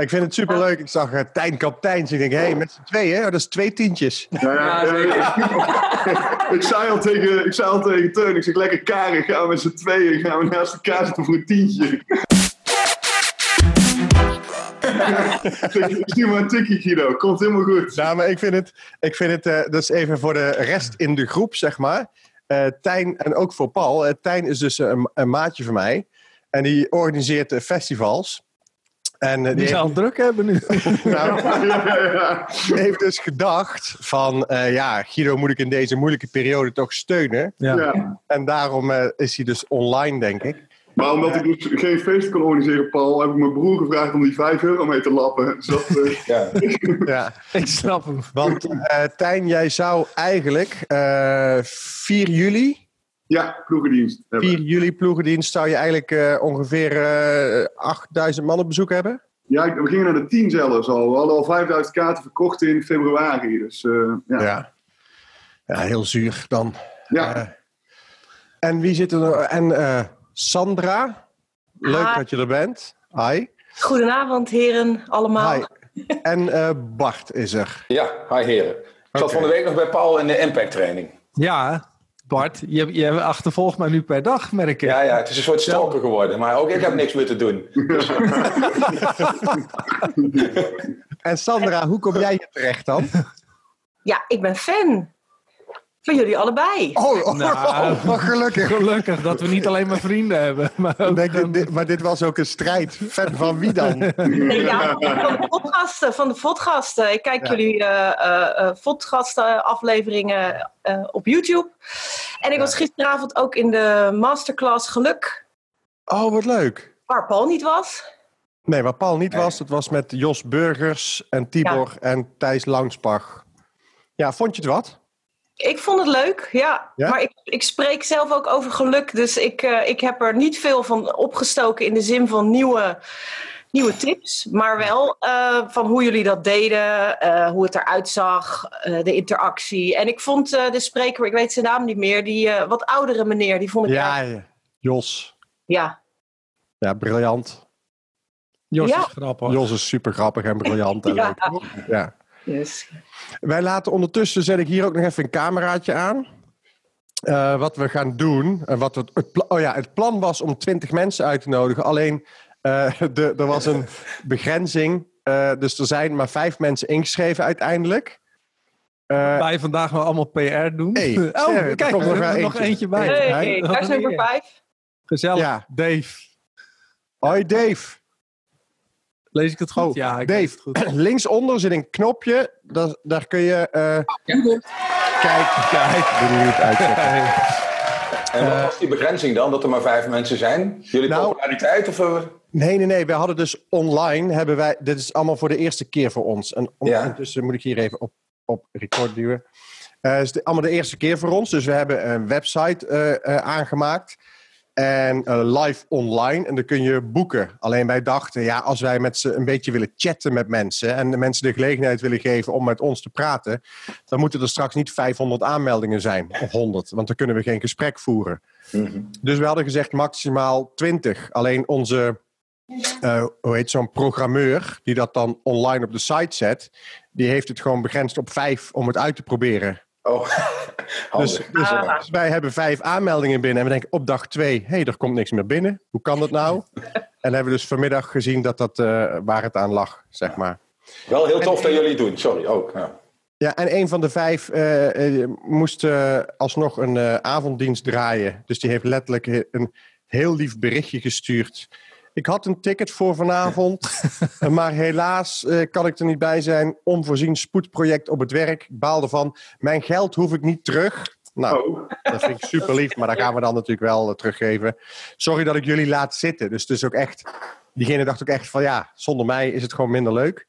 Ik vind het superleuk. Ik zag uh, Tijn Kapteins. Ik denk, hé, hey, met z'n tweeën, oh, dat is twee tientjes. Ja, ja, ik, zei al tegen, ik zei al tegen Teun, ik zeg lekker karig, gaan we met z'n tweeën, gaan we naast elkaar zitten voor een tientje. Stuur maar een tikje, Guido. Komt helemaal goed. Nou, maar ik vind het, ik vind het uh, dat is even voor de rest in de groep, zeg maar. Uh, Tijn, en ook voor Paul. Uh, Tijn is dus een, een, maatje van mij. En die organiseert festivals. En, die, die zal heeft, druk hebben nu. nou, die heeft dus gedacht van... ja, Guido moet ik in deze moeilijke periode toch steunen. Ja. ja. En daarom is hij dus online, denk ik. Maar omdat ik dus geen feest kan organiseren, Paul, heb ik mijn broer gevraagd om die 5 euro mee te lappen. Dus dat, uh... ja. ja, ik snap hem. Want uh, Tijn, jij zou eigenlijk uh, eh, 4 juli. Ja, ploegendienst. 4 juli ploegendienst zou je eigenlijk ongeveer 8000 man op bezoek hebben? Ja, we gingen naar de 10 zelfs al. We hadden al 5000 kaarten verkocht in februari. Dus, ja. ja. ja. heel zuur dan. Ja. en wie zit er? En Sandra, leuk dat je er bent. Hi. Goedenavond, heren, allemaal. Hi. En uh, Bart is er. Ja, hi heren. Ik zat van de week nog bij Paul in de Impact training. Ja, Bart, je, je achtervolgt mij nu per dag, merk ik. Ja, ja, het is een soort stalker geworden. Maar ook ik heb niks meer te doen. En Sandra, hoe kom jij hier terecht dan? Ja, ik ben fan. Van jullie allebei. Oh, oh, nou, oh, gelukkig. Gelukkig dat we niet alleen maar vrienden hebben. Maar, Denk, dit, maar dit was ook een strijd. Fan van wie dan? Nee, ja, van de podcasten. Van de podcasten. Ik kijk jullie uh, uh, afleveringen op YouTube. En ik was gisteravond ook in de masterclass Geluk. Oh, wat leuk. Waar Paul niet was. Nee, waar Paul niet was. Het was met Jos Burgers en Tibor en Thijs Langspach. Ja, vond je het wat? Ik vond het leuk, ja. Maar ik, ik spreek zelf ook over geluk. Dus ik, uh, ik heb er niet veel van opgestoken in de zin van nieuwe, nieuwe tips. Maar wel uh, van hoe jullie dat deden, uh, hoe het eruit zag, de interactie. En ik vond de spreker, ik weet zijn naam niet meer, die wat oudere meneer, die vond ik... Ja, ja. Jos. Ja. Ja, briljant. Jos ja. is grappig. Jos is super grappig en briljant en ja. leuk. Ja. Yes. Wij laten ondertussen, zet ik hier ook nog even een cameraatje aan. Uh, wat we gaan doen. Uh, wat het, het, oh ja, het plan was om 20 mensen uit te nodigen. Alleen uh, de, er was een begrenzing. dus er zijn maar vijf mensen ingeschreven uiteindelijk. Wij vandaag wel allemaal PR doen. Hey, oh, kijk, er komt nog, er nog eentje bij. Hey, hey, daar is nummer vijf. Gezellig. Ja. Dave. Hoi Dave. Lees ik het goed? Oh, ja, ik Dave, het goed. linksonder zit een knopje. Daar, daar kun je... Uh, kijk, kijk, uitzetten. En wat was die begrenzing dan, dat er maar vijf mensen zijn? Jullie nou, populariteit? Of, uh... Nee, nee, nee. We hadden dus online, hebben wij, dit is allemaal voor de eerste keer voor ons. En ondertussen moet ik hier even op, op record duwen. Uh, het is allemaal de eerste keer voor ons. Dus we hebben een website uh, aangemaakt. En uh, live online. En dan kun je boeken. Alleen wij dachten, ja, als wij met ze een beetje willen chatten met mensen. en de mensen de gelegenheid willen geven om met ons te praten. dan moeten er straks niet 500 aanmeldingen zijn. of 100. Want dan kunnen we geen gesprek voeren. Mhm. Dus we hadden gezegd maximaal 20. Alleen onze. Uh, hoe heet zo'n programmeur die dat dan online op de site zet, die heeft het gewoon begrensd op vijf om het uit te proberen. Oh, dus, dus, ah. dus, wij hebben vijf aanmeldingen binnen en we denken op dag twee, hé, hey, er komt niks meer binnen. Hoe kan dat nou? en hebben we dus vanmiddag gezien dat dat uh, waar het aan lag, zeg maar. Wel heel tof dat jullie het doen, sorry ook. Ja. Ja, en een van de vijf uh, moest alsnog een avonddienst draaien. Dus die heeft letterlijk een heel lief berichtje gestuurd. Ik had een ticket voor vanavond, maar helaas uh, kan ik er niet bij zijn. Onvoorzien spoedproject op het werk. Ik baal ervan. Mijn geld hoef ik niet terug. Nou, oh. dat vind ik super lief, maar dat gaan we dan natuurlijk wel uh, teruggeven. Sorry dat ik jullie laat zitten. Dus het is ook echt, diegene dacht ook echt van ja, zonder mij is het gewoon minder leuk.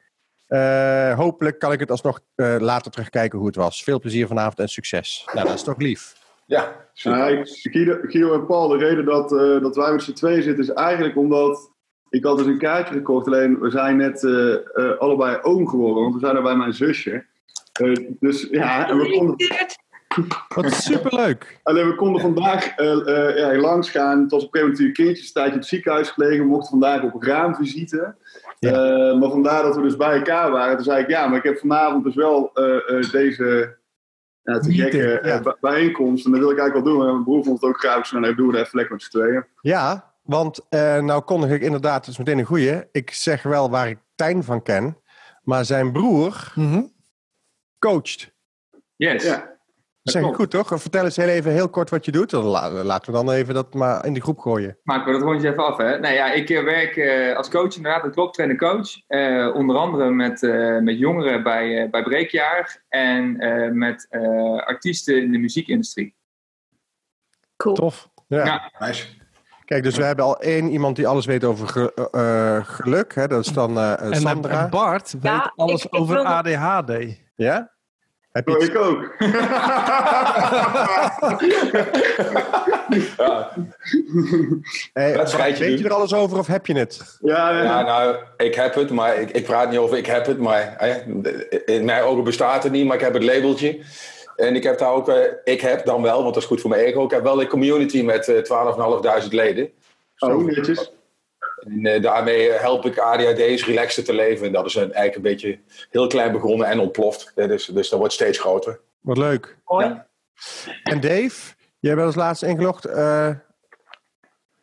Uh, hopelijk kan ik het alsnog later terugkijken hoe het was. Veel plezier vanavond en succes. Nou, dat is toch lief. Ja, uh, Guido, en Paul, de reden dat, uh, dat wij met z'n tweeën zitten is eigenlijk omdat ik had dus een kaartje gekocht. Alleen we zijn net uh, allebei oom geworden, want we zijn er bij mijn zusje. dus ja, en we konden... Wat superleuk. Alleen we konden vandaag ja, langs gaan. Het was op een gegeven moment een kindje een tijdje in het ziekenhuis gelegen. We mochten vandaag op raamvisite. maar vandaar dat we dus bij elkaar waren. Toen zei ik, ja, maar ik heb vanavond dus wel deze ja, te gekke bijeenkomst. En dat wil ik eigenlijk wel doen. En mijn broer vond het ook graag. Dus dan doen we het even lekker met z'n tweeën. Ja, want nou kondig ik inderdaad, dus meteen een goeie. Ik zeg wel waar ik Tijn van ken. Maar zijn broer mm coacht. Yes. Ja. Dat zeg ik goed, toch? Vertel eens heel even heel kort wat je doet. Dan laten we dan even dat maar in die groep gooien. Maken we dat rondje even af, hè? Nou ja, ik eh, werk uh, als coach inderdaad, een klopt, coach. Uh, onder andere met, uh, met jongeren bij, bij Breekjaar en met artiesten in de muziekindustrie. Cool. Tof. Ja. ja. Nice. Kijk, dus we hebben al één iemand die alles weet over geluk. Hè? Dat is dan Sandra. En Bart weet alles over ADHD. Ja? Heb je ik ook. ja. Hey, weet je er alles over of heb je het? Ja, ja. ja nou, ik heb het, maar ik, ik, praat niet over ik heb het. Maar in mijn ogen bestaat het niet, maar ik heb het labeltje. En ik heb daar ook, uh, ik heb dan wel, want dat is goed voor mijn ego, ik heb wel een community met uh, 12.500 leden. Oh, netjes. En uh, daarmee help ik ADHD's relaxter te leven. En dat is een, eigenlijk een beetje heel klein begonnen en ontploft. Dus, dus dat wordt steeds groter. Wat leuk. Ja. En Dave, jij bent als laatste ingelogd. Uh,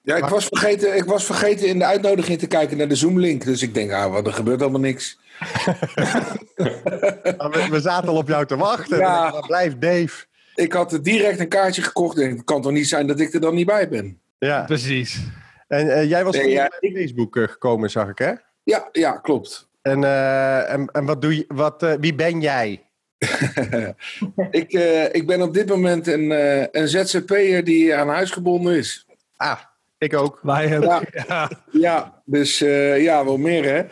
ja, ik was, vergeten, ik was vergeten in de uitnodiging te kijken naar de Zoom-link. Dus ik denk, ah, wat, er gebeurt allemaal niks. we, we, zaten al op jou te wachten. Ja. Dan blijft Dave. Ik had direct een kaartje gekocht. En het kan toch niet zijn dat ik er dan niet bij ben? Ja, precies. En uh, jij was nee, ja, bij Facebook uh, gekomen, zag ik, hè? Ja, ja klopt. En, uh, en, en wat doe je, wat, wie ben jij? ik, ik ben op dit moment een, een ZZP'er die aan huis gebonden is. Ah, ik ook. Wij hebben, ja, ja. dus ja, wel meer hè.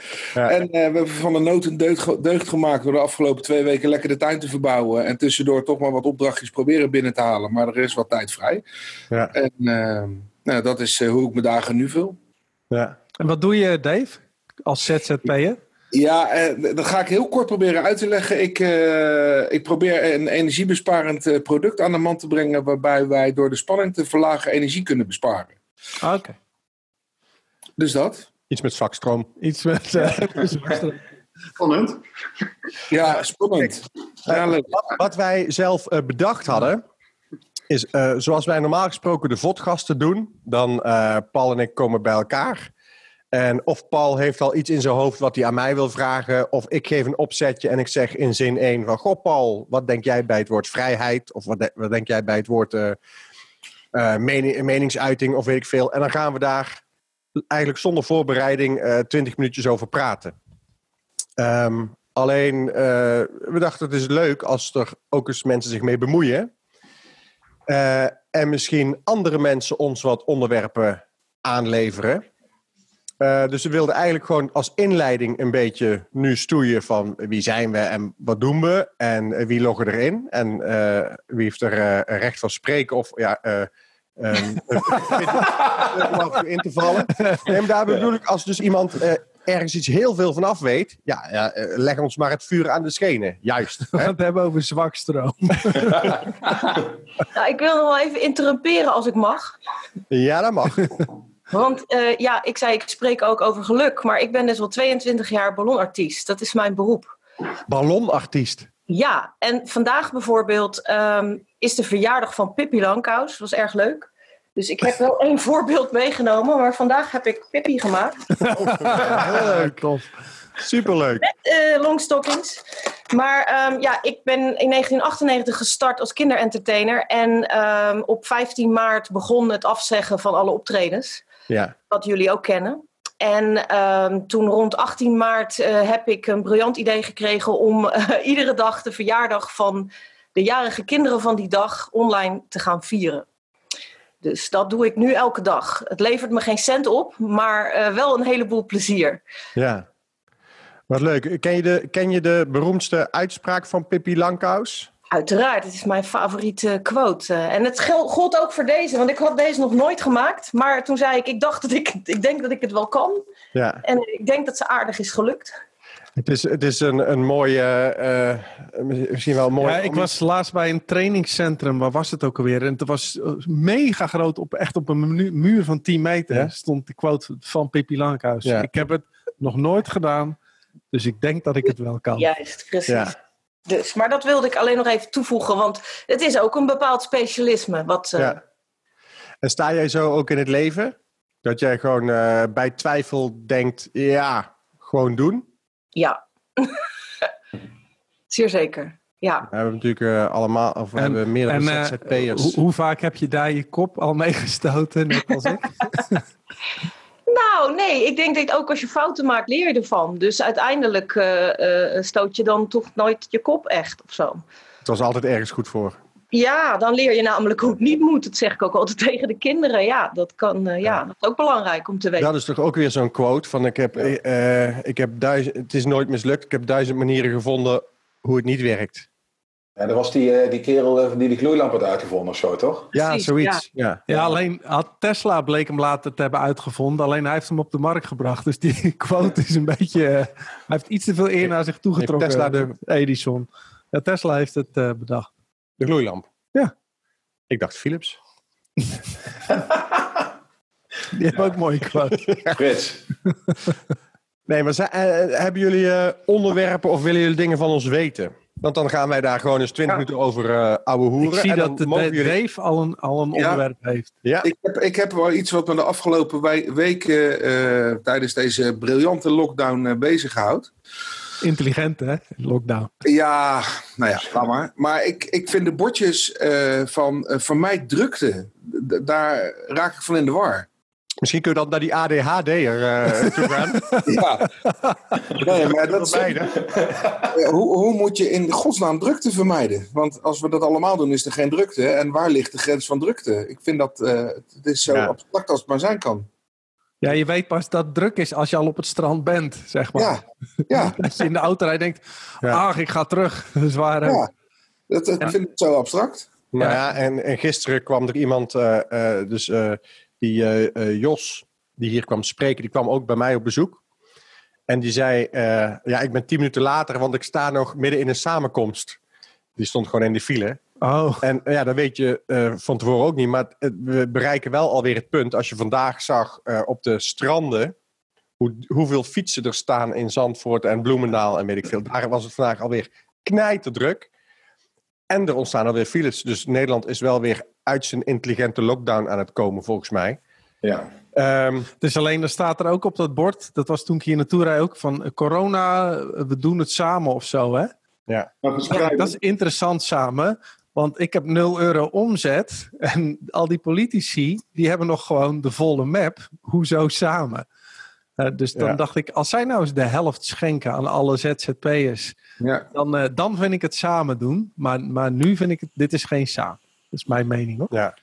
Ja. En we hebben van de nood een deugd, deugd, gemaakt door de afgelopen twee weken lekker de tuin te verbouwen. En tussendoor toch maar wat opdrachtjes proberen binnen te halen. Maar er is wat tijd vrij. Ja. En ehm, nou, dat is eh, hoe ik mijn dagen nu vul. Ja. En wat doe je, Dave, als ZZP'er? Ja, eh, dat ga ik heel kort proberen uit te leggen. Ik, uh, ik probeer een energiebesparend product aan de man te brengen, waarbij wij door de spanning te verlagen energie kunnen besparen. Ah, oké. Dus dat. Iets met zakstroom. Iets met. Uh, spannend. Ja, spannend. Ja, wat, wat, wij zelf bedacht hadden, is uh, zoals wij normaal gesproken de vodgasten doen, dan uh, Paul en ik komen bij elkaar. En of Paul heeft al iets in zijn hoofd wat hij aan mij wil vragen, of ik geef een opzetje en ik zeg in zin 1 van, goh Paul, wat denk jij bij het woord vrijheid? Of wat, wat denk jij bij het woord mening, meningsuiting of weet ik veel? En dan gaan we daar eigenlijk zonder voorbereiding 20 minuutjes over praten. Um, alleen, we dachten het is leuk als er ook eens mensen zich mee bemoeien. Uh, en misschien andere mensen ons wat onderwerpen aanleveren. Uh, dus we wilden eigenlijk gewoon als inleiding een beetje nu stoeien van wie zijn we en wat doen we en wie loggen erin en uh, wie heeft er recht van spreken of ja, um, in te vallen. En daar bedoel ik als dus iemand ergens iets heel veel vanaf weet, ja, ja, eh, leg ons maar het vuur aan de schenen. Juist. We het hebben over zwakstroom. nou, ik wil nog wel even interrumperen als ik mag. Ja, dat mag. Want uh, ja, ik zei, ik spreek ook over geluk, maar ik ben dus al 22 jaar ballonartiest. Dat is mijn beroep. Ballonartiest? Ja, en vandaag bijvoorbeeld um, is de verjaardag van Pippi Langkous. Dat was erg leuk. Dus ik heb wel één voorbeeld meegenomen, maar vandaag heb ik Pippi gemaakt. Heel leuk, tof. Superleuk. Met uh, longstockings. Maar um, ja, ik ben in 1998 gestart als kinderentertainer. En um, op 15 maart begon het afzeggen van alle optredens. Ja. Wat jullie ook kennen. En um, toen rond 18 maart uh, heb ik een briljant idee gekregen om uh, iedere dag de verjaardag van de jarige kinderen van die dag online te gaan vieren. Dus dat doe ik nu elke dag. Het levert me geen cent op, maar uh, wel een heleboel plezier. Ja, wat leuk. Ken je de, ken je de beroemdste uitspraak van Pippi Langkous? Uiteraard, het is mijn favoriete quote. En het gold ook voor deze, want ik had deze nog nooit gemaakt. Maar toen zei ik, ik dacht dat ik, ik denk dat ik het wel kan. Ja. En ik denk dat ze aardig is gelukt. Het is, het is een, een mooie, uh, misschien wel mooi. Ja, ik was laatst bij een trainingscentrum, waar was het ook alweer? En het was eh, mega groot, op, echt op een muur van 10 meter stond de quote van Pippi Lankhuis. Ja. Ik heb het nog nooit gedaan. Dus ik denk dat ik het wel kan. Juist, precies. Dus, maar dat wilde ik alleen nog even toevoegen, want het is ook een bepaald specialisme. Wat, uh... ja. En sta jij zo ook in het leven? Dat jij gewoon uh, bij twijfel denkt, ja, gewoon doen? Ja, zeer zeker. Ja. We hebben natuurlijk uh, allemaal, of we en, hebben meerdere en, ZZP'ers. Hoe, hoe, vaak heb je daar je kop al net als ik? Nou, nee, ik denk dat ook als je fouten maakt, leer je ervan. Dus uiteindelijk uh, uh, stoot je dan toch nooit je kop echt of zo. Het was altijd ergens goed voor. Ja, dan leer je namelijk hoe het niet moet. Dat zeg ik ook altijd tegen de kinderen. Ja, dat, kan, uh, ja, dat is ook belangrijk om te weten. Dat is toch ook weer zo'n quote van ik heb, ik heb duizend, het is nooit mislukt. Ik heb duizend manieren gevonden hoe het niet werkt. Ja, dat was die, uh, die kerel die de gloeilamp had uitgevonden of zo, toch? Ja, zoiets. Ja. Ja. alleen had Tesla bleek hem later te hebben uitgevonden. Alleen hij heeft hem op de markt gebracht. Dus die quote is een beetje... Uh, hij heeft iets te veel eer naar zich toegetrokken. Tesla de... Edison. Ja, Tesla heeft het bedacht. De gloeilamp? Ja. Ik dacht Philips. die heeft ook mooie quote. Frits. nee, maar hebben jullie onderwerpen of willen jullie dingen van ons weten? Want dan gaan wij daar gewoon eens 20 minuten over uh, ouwe hoeren. Ik zie en dat de jullie... al een, al een onderwerp heeft. Ja. Ik, heb, ik heb wel iets wat me de afgelopen weken uh, tijdens deze briljante lockdown uh, bezighoudt. Intelligent, hè? Lockdown. Ja, nou ja, laat maar. Maar ik, ik vind de bordjes van vermijd drukte, daar raak ik van in de war. Misschien kun je dan naar die ADHD'er uh, toe gaan. ja. Nee, maar dat is, hoe, hoe moet je in godsnaam drukte vermijden? Want als we dat allemaal doen, is er geen drukte. En waar ligt de grens van drukte? Ik vind dat uh, het is zo abstract als het maar zijn kan. Ja, je weet pas dat het druk is als je al op het strand bent, zeg maar. Ja, ja. Als je in de auto rijdt denkt, ja. ach, ik ga terug. Dat is waar. Ja, dat, dat vind ik zo abstract. Nou ja, en, en gisteren kwam er iemand, uh, dus die uh, uh, Jos, die hier kwam spreken, die kwam ook bij mij op bezoek. En die zei, uh, ja, ik ben tien minuten later, want ik sta nog midden in een samenkomst. Die stond gewoon in de file. Oh. En ja, dat weet je van tevoren ook niet. Maar we bereiken wel alweer het punt, als je vandaag zag op de stranden, hoe, hoeveel fietsen er staan in Zandvoort en Bloemendaal en weet ik veel. Daar was het vandaag alweer knijterdruk. En er ontstaan alweer files. Dus Nederland is wel weer uit zijn intelligente lockdown aan het komen, volgens mij. Ja. Um, dus alleen, er staat er ook op dat bord, dat was toen ik hier naartoe rijd ook, van corona, we doen het samen of zo, hè? Ja. Dat is interessant samen, want ik heb 0 euro omzet en al die politici, die hebben nog gewoon de volle map. Hoezo samen? Uh, dus dan dacht ik, als zij nou eens de helft schenken aan alle ZZP'ers, ja. dan, uh, dan vind ik het samen doen. Maar, maar nu vind ik het, dit is geen samen. Dat is mijn mening hoor. Ja.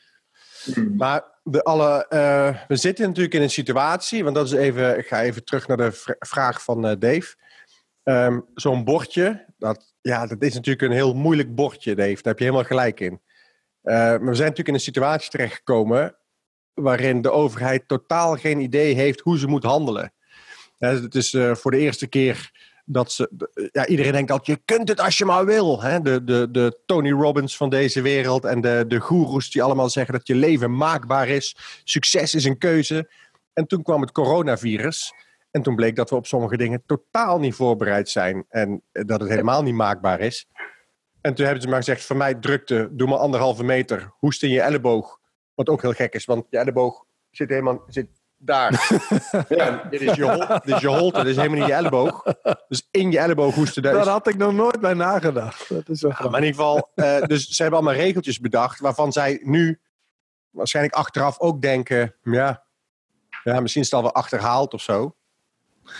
Maar de alle, uh, we zitten natuurlijk in een situatie, want dat is even, ik ga even terug naar de vraag van Dave. Um, Zo'n bordje, dat, ja, dat is natuurlijk een heel moeilijk bordje, Dave. Daar heb je helemaal gelijk in. Uh, maar we zijn natuurlijk in een situatie terechtgekomen waarin de overheid totaal geen idee heeft hoe ze moet handelen. het is voor de eerste keer dat ze, ja, iedereen denkt dat je kunt het als je maar wil. Hè? De, de, de Tony Robbins van deze wereld en de, de goeroes die allemaal zeggen dat je leven maakbaar is. Succes is een keuze. En toen kwam het coronavirus. En toen bleek dat we op sommige dingen totaal niet voorbereid zijn. En dat het helemaal niet maakbaar is. En toen hebben ze maar gezegd: van mij drukte, doe maar anderhalve meter, hoest in je elleboog. Wat ook heel gek is, want je elleboog zit helemaal zit daar. ja. dit, is je dit is je holte, dit is helemaal niet je elleboog. Dus in je elleboog hoesten. Daar, daar had ik nog nooit bij nagedacht. Dat is ja, maar in ieder geval, uh, dus ze hebben allemaal regeltjes bedacht waarvan zij nu waarschijnlijk achteraf ook denken, ja, ja misschien is het alweer achterhaald of zo.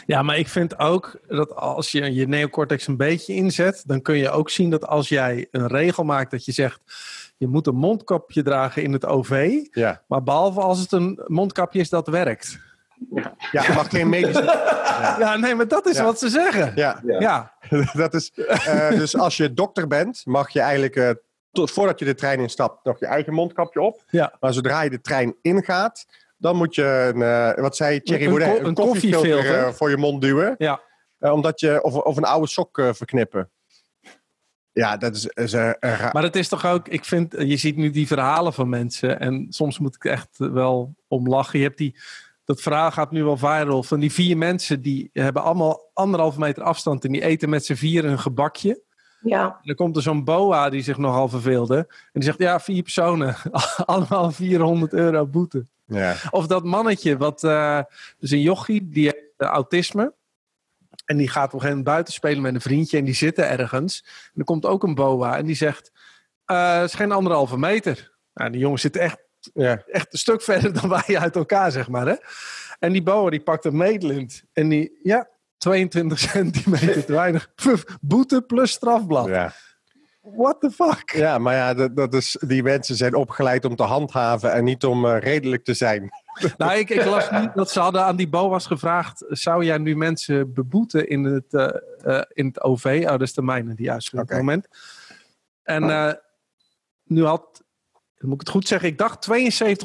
Ja, maar ik vind ook dat als je je neocortex een beetje inzet, dan kun je ook zien dat als jij een regel maakt dat je zegt, je moet een mondkapje dragen in het OV, ja. maar behalve als het een mondkapje is dat werkt. Ja, je mag geen medische... Ja. ja, nee, maar dat is wat ze zeggen. Ja, ja. dat is, uh, dus als je dokter bent, mag je eigenlijk uh, tot, voordat je de trein instapt nog je eigen mondkapje op. Ja. Maar zodra je de trein ingaat, dan moet je, een, uh, wat zei Thierry Baudet, een, een koffiefilter voor je mond duwen. Ja. omdat je, of, of een oude sok verknippen. Ja, dat is. is uh, maar het is toch ook, ik vind, je ziet nu die verhalen van mensen en soms moet ik echt wel om lachen. Je hebt die dat verhaal gaat nu wel viral. Van die vier mensen die hebben allemaal anderhalve meter afstand en die eten met z'n vier een gebakje. Ja. En dan komt er zo'n boa die zich nogal verveelde. En die zegt, ja, vier personen. Allemaal 400 euro boete. Ja. Of dat mannetje, wat, uh, dus een jochie, die heeft uh, autisme. En die gaat op een gegeven moment buiten spelen met een vriendje. En die zitten ergens. En er komt ook een boa. En die zegt, uh, het is geen anderhalve meter. Nou, die jongens zitten echt, Ja. echt een stuk verder dan wij uit elkaar, zeg maar. Hè? En die boa die pakt een meetlint. En die, ja, 22 centimeter te weinig. Boete plus strafblad. Ja. What the fuck? ja, maar ja, dat, dat is, die mensen zijn opgeleid om te handhaven en niet om uh, redelijk te zijn. Nou, ik, ik las niet dat ze hadden aan die BOA's gevraagd... zou jij nu mensen beboeten in het, uh, uh, in het OV? Oh, dat is de mijne die juist op het moment. En uh, nu had, moet ik het goed zeggen... ik dacht 72%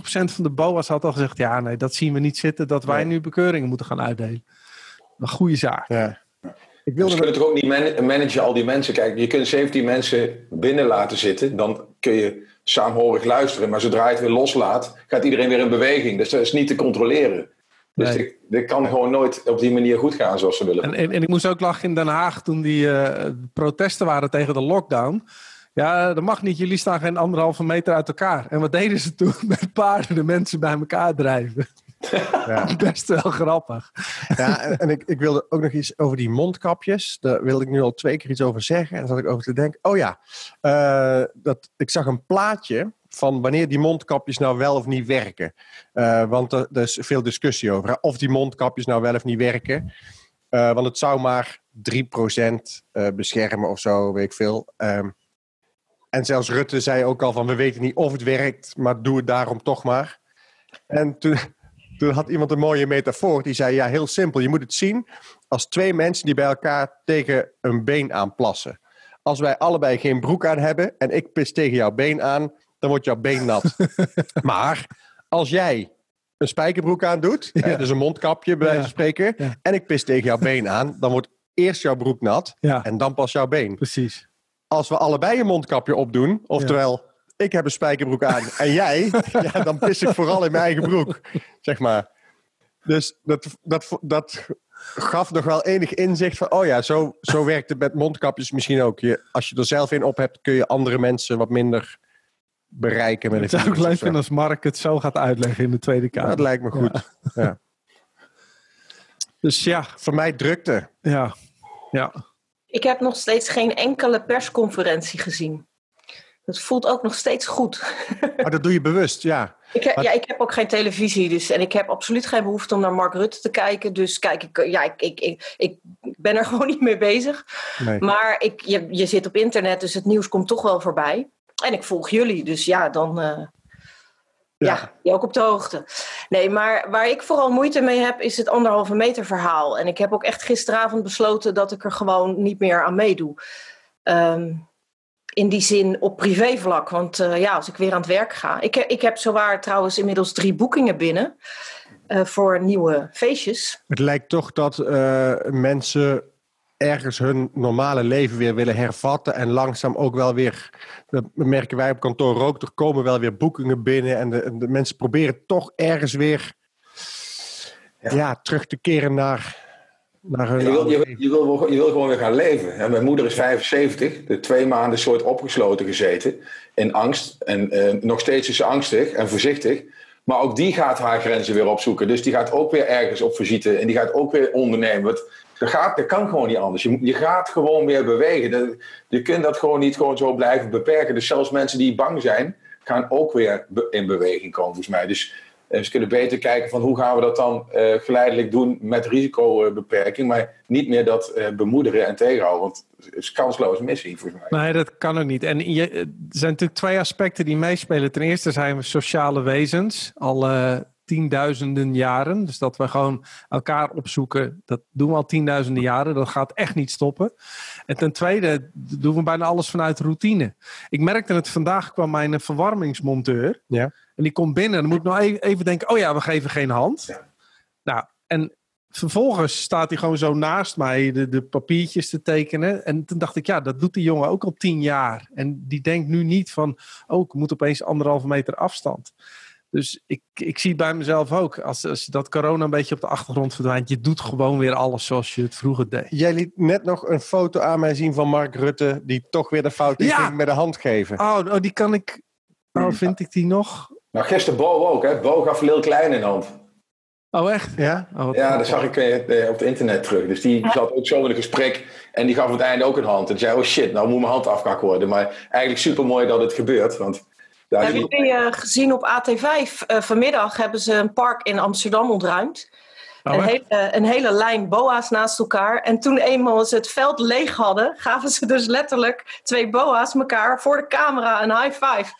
van de BOA's had al gezegd... ja, nee, dat zien we niet zitten... dat wij nu bekeuringen moeten gaan uitdelen. Een goede zaak. Ja. Ik Ze wilde kunnen toch ook niet man- managen al die mensen. Kijk, je kunt 17 mensen binnen laten zitten. Dan kun je saamhorig luisteren. Maar zodra je het weer loslaat, gaat iedereen weer in beweging. Dus dat is niet te controleren. Dus Nee. dit, dit kan gewoon nooit op die manier goed gaan zoals ze willen. En, en, en ik moest ook lachen in Den Haag toen die eh, protesten waren tegen de lockdown. Ja, dat mag niet. Jullie staan geen anderhalve meter uit elkaar. En wat deden ze toen? Met paarden de mensen bij elkaar drijven. Ja. Best wel grappig. Ja, en, en ik, ik wilde ook nog iets over die mondkapjes. Daar wilde ik nu al twee keer iets over zeggen. En daar zat ik over te denken. Oh ja, eh, dat, ik zag een plaatje van wanneer die mondkapjes nou wel of niet werken. Eh, want er, er is veel discussie over. hè, Of die mondkapjes nou wel of niet werken. Eh, want het zou maar 3% eh beschermen of zo, weet ik veel. Ehm, en zelfs Rutte zei ook al van we weten niet of het werkt, maar doe het daarom toch maar. En toen, toen had iemand een mooie metafoor. Die zei, ja, heel simpel. Je moet het zien als twee mensen die bij elkaar tegen een been aanplassen. Als wij allebei geen broek aan hebben en ik pis tegen jouw been aan, dan wordt jouw been nat. maar als jij een spijkerbroek aan doet, hè, dus een mondkapje bij wijze van spreken, Ja. en ik pis tegen jouw been aan, dan wordt eerst jouw broek nat en dan pas jouw been. precies. Als we allebei een mondkapje opdoen, oftewel ik heb een spijkerbroek aan en jij, ja, dan pis ik vooral in mijn eigen broek, zeg maar. Dus dat, dat, dat gaf nog wel enig inzicht van, oh ja, zo, zo werkt het met mondkapjes misschien ook. Je, als je er zelf in op hebt, kun je andere mensen wat minder bereiken met Het zou of leuk vinden als Mark het zo gaat uitleggen in de Tweede Kamer. Dat lijkt me goed. Ja. Dus ja, Voor mij drukte. ja, ja. Ik heb nog steeds geen enkele persconferentie gezien. Dat voelt ook nog steeds goed. Maar dat doe je bewust, ja. Ik heb, Maar- ja, ik heb ook geen televisie, dus, en ik heb absoluut geen behoefte om naar Mark Rutte te kijken. Dus kijk, ik, ja, ik, ik, ik, ik ben er gewoon niet mee bezig. Nee. Maar ik, je, je zit op internet, dus het nieuws komt toch wel voorbij. En ik volg jullie, dus ja, dan eh, ja. Ja. ook op de hoogte. Nee, maar waar ik vooral moeite mee heb, is het anderhalve meter verhaal. En ik heb ook echt gisteravond besloten dat ik er gewoon niet meer aan meedoe. Ehm, in die zin op privévlak. Want eh, ja, als ik weer aan het werk ga. Ik, heb- ik heb zowaar trouwens inmiddels drie boekingen binnen. eh, voor nieuwe feestjes. Het lijkt toch dat eh, mensen ergens hun normale leven weer willen hervatten. En langzaam ook wel weer, dat merken wij op kantoor ook, er komen wel weer boekingen binnen. En de mensen proberen toch ergens weer ja. terug te keren naar, naar hun Je wil, je, je, wil, je wil gewoon weer gaan leven. En mijn moeder is 75, de twee maanden soort opgesloten gezeten in angst. En eh, nog steeds is ze angstig en voorzichtig. Maar ook die gaat haar grenzen weer opzoeken. Dus die gaat ook weer ergens op visite en die gaat ook weer ondernemen. Want dat, gaat, dat kan gewoon niet anders. Je, je gaat gewoon weer bewegen. Dat- je kunt dat gewoon niet gewoon zo blijven beperken. Dus zelfs mensen die bang zijn, gaan ook weer in beweging komen, volgens mij. Dus ze kunnen beter kijken van hoe gaan we dat dan eh, geleidelijk doen met risicobeperking. Maar niet meer dat eh, bemoederen en tegenhouden. Want het is kansloos missie, volgens mij. Nee, dat kan ook niet. En je, er zijn natuurlijk twee aspecten die meespelen. Ten eerste zijn we sociale wezens, al eh, tienduizenden jaren. Dus dat we gewoon elkaar opzoeken, dat doen we al tienduizenden jaren. Dat gaat echt niet stoppen. En ten tweede doen we bijna alles vanuit routine. Ik merkte het vandaag, kwam mijn verwarmingsmonteur. Ja. En die komt binnen en dan moet ik nog even, even denken, oh ja, we geven geen hand. Nou, en vervolgens staat hij gewoon zo naast mij de, de papiertjes te tekenen. En toen dacht ik, ja, dat doet die jongen ook al tien jaar. En die denkt nu niet van, oh, ik moet opeens anderhalve meter afstand. Dus ik, ik zie het bij mezelf ook. Als, als dat corona een beetje op de achtergrond verdwijnt, je doet gewoon weer alles zoals je het vroeger deed. Jij liet net nog een foto aan mij zien van Mark Rutte, die toch weer de fout ja. met de hand geven. Oh, oh, die kan ik. Oh, vind ik die nog? Nou, gisteren Bo ook, hè? Bo gaf heel klein in hand. Oh, echt? Ja, oh, ja dat zag ik eh, op het internet terug. Dus die zat ook zo in een gesprek en die gaf op het einde ook een hand. En zei, oh shit, nou moet mijn hand afgehakt worden. Maar eigenlijk super mooi dat het gebeurt. Want daar Heb je gezien op AT5? Uh, vanmiddag hebben ze een park in Amsterdam ontruimd. Oh, een, hele, een, hele, lijn boa's naast elkaar. En toen eenmaal ze het veld leeg hadden, gaven ze dus letterlijk twee boa's elkaar voor de camera een high five.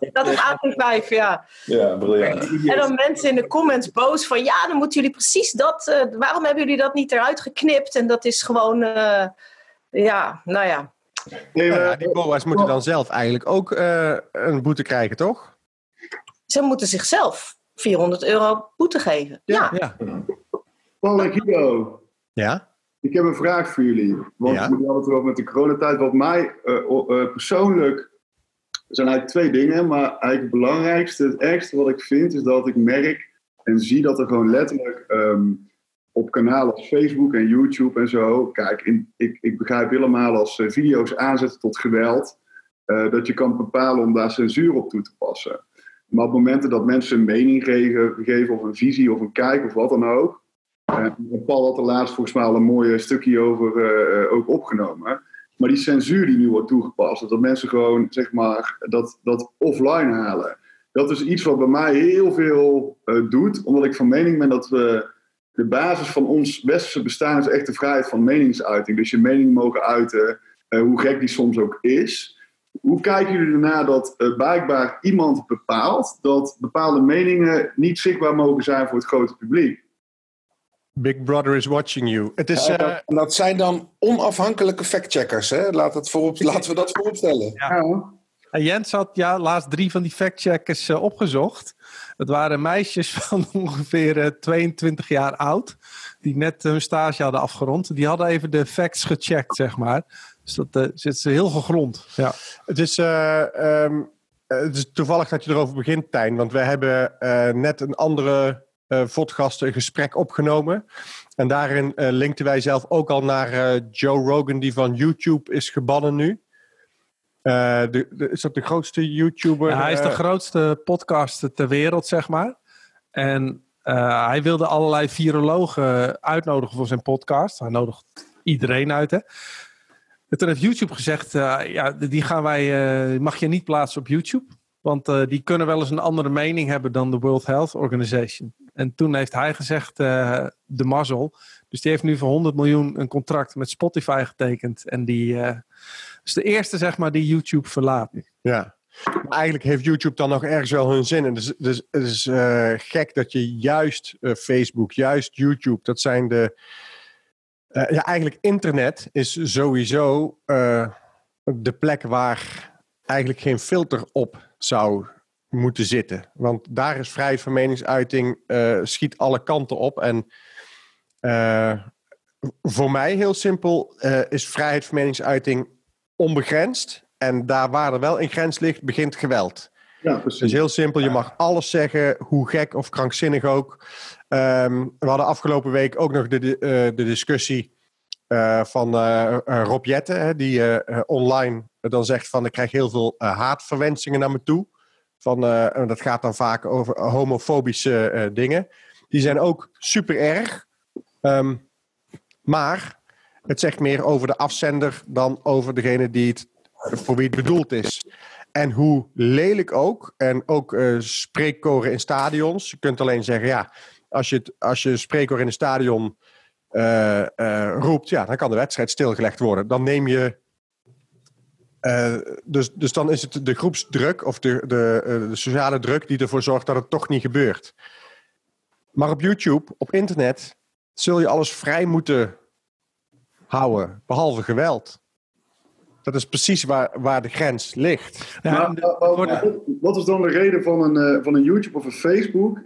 dat is AT5, ja. Ja, briljant. En dan mensen in de comments boos van ja, dan moeten jullie precies dat. Uh, waarom hebben jullie dat niet eruit geknipt? En dat is gewoon, uh, ja, nou ja. ja, die boa's moeten dan zelf eigenlijk ook uh, een boete krijgen, toch? Ze moeten zichzelf 400 euro boete geven. Ja. ja. Paul en Guido. Ja? Ik heb een vraag voor jullie. Want ja? we hadden het erover met de coronatijd. Wat mij uh, uh, persoonlijk... Er zijn eigenlijk twee dingen. Maar eigenlijk het belangrijkste, het ergste wat ik vind... is dat ik merk en zie dat er gewoon letterlijk... Um, op kanalen als Facebook en YouTube en zo... Kijk, in, ik, ik begrijp helemaal als uh, video's aanzetten tot geweld... dat je kan bepalen om daar censuur op toe te passen. Maar op momenten dat mensen een mening geven, geven of een visie of een kijk of wat dan ook. Uh, Paul had er laatst volgens mij al een mooi stukje over uh, ook opgenomen. Maar die censuur die nu wordt toegepast, dat mensen gewoon zeg maar dat, dat offline halen. Dat is iets wat bij mij heel veel doet, omdat ik van mening ben dat we de basis van ons westerse bestaan is echt de vrijheid van meningsuiting. Dus je mening mogen uiten, hoe gek die soms ook is. Hoe kijken jullie ernaar dat uh, blijkbaar iemand bepaalt dat bepaalde meningen niet zichtbaar mogen zijn voor het grote publiek? Big Brother is watching you. Het is, ja, dat, uh, dat, zijn dan onafhankelijke factcheckers. Hè? Laat het voorop, laten we dat vooropstellen. Ja. En Jens had ja, laatst drie van die factcheckers uh, opgezocht. Het waren meisjes van ongeveer 22 jaar oud. Die net hun stage hadden afgerond. Die hadden even de facts gecheckt, zeg maar. Dus dat uh, zit ze heel gegrond. Ja. Het, is, uh, um, het is toevallig dat je erover begint, Tijn. Want wij hebben uh, net een andere vodgast een gesprek opgenomen. En daarin linkten wij zelf ook al naar Joe Rogan, die van YouTube is gebannen nu. De, de, is dat de grootste YouTuber? Ja, hij is de grootste podcaster ter wereld, zeg maar. En hij wilde allerlei virologen uitnodigen voor zijn podcast. Hij nodigt iedereen uit. Hè? En toen heeft YouTube gezegd, uh, ja, die gaan wij, uh, mag je niet plaatsen op YouTube. Want uh, die kunnen wel eens een andere mening hebben dan de World Health Organization. En toen heeft hij gezegd, de mazzel. Dus die heeft nu voor 100 miljoen een contract met Spotify getekend. En die is de eerste, zeg maar, die YouTube verlaat Ja. Maar eigenlijk heeft YouTube dan nog ergens wel hun zin. En dus, dus, het is gek dat je juist Facebook, juist YouTube, dat zijn de uh, ja, eigenlijk internet is sowieso uh, de plek waar eigenlijk geen filter op zou moeten zitten. Want daar is vrijheid van meningsuiting, uh, schiet alle kanten op. En voor mij heel simpel is vrijheid van meningsuiting onbegrensd. En daar waar er wel een grens ligt, begint geweld. Ja, precies. Dus heel simpel, je mag alles zeggen, hoe gek of krankzinnig ook. Um, we hadden afgelopen week ook nog de, uh, de discussie uh, van uh, Rob Jette, hè, die online dan zegt van ik krijg heel veel haatverwensingen naar me toe. Van, dat gaat dan vaak over homofobische dingen. Die zijn ook super erg. Um, maar het zegt meer over de afzender dan over degene die het, voor wie het bedoeld is. En hoe lelijk ook, en ook spreekkoren in stadions. Je kunt alleen zeggen, ja, als je, het, als je een spreekkoor in een stadion uh, uh, roept, ja, dan kan de wedstrijd stilgelegd worden. Dan neem je. dus, dus dan is het de groepsdruk of de, de, de sociale druk die ervoor zorgt dat het toch niet gebeurt. Maar op YouTube, op internet, zul je alles vrij moeten houden, behalve geweld. Dat is precies waar, waar de grens ligt. maar, wat, wat is dan de reden van een, uh, van een YouTube of een Facebook?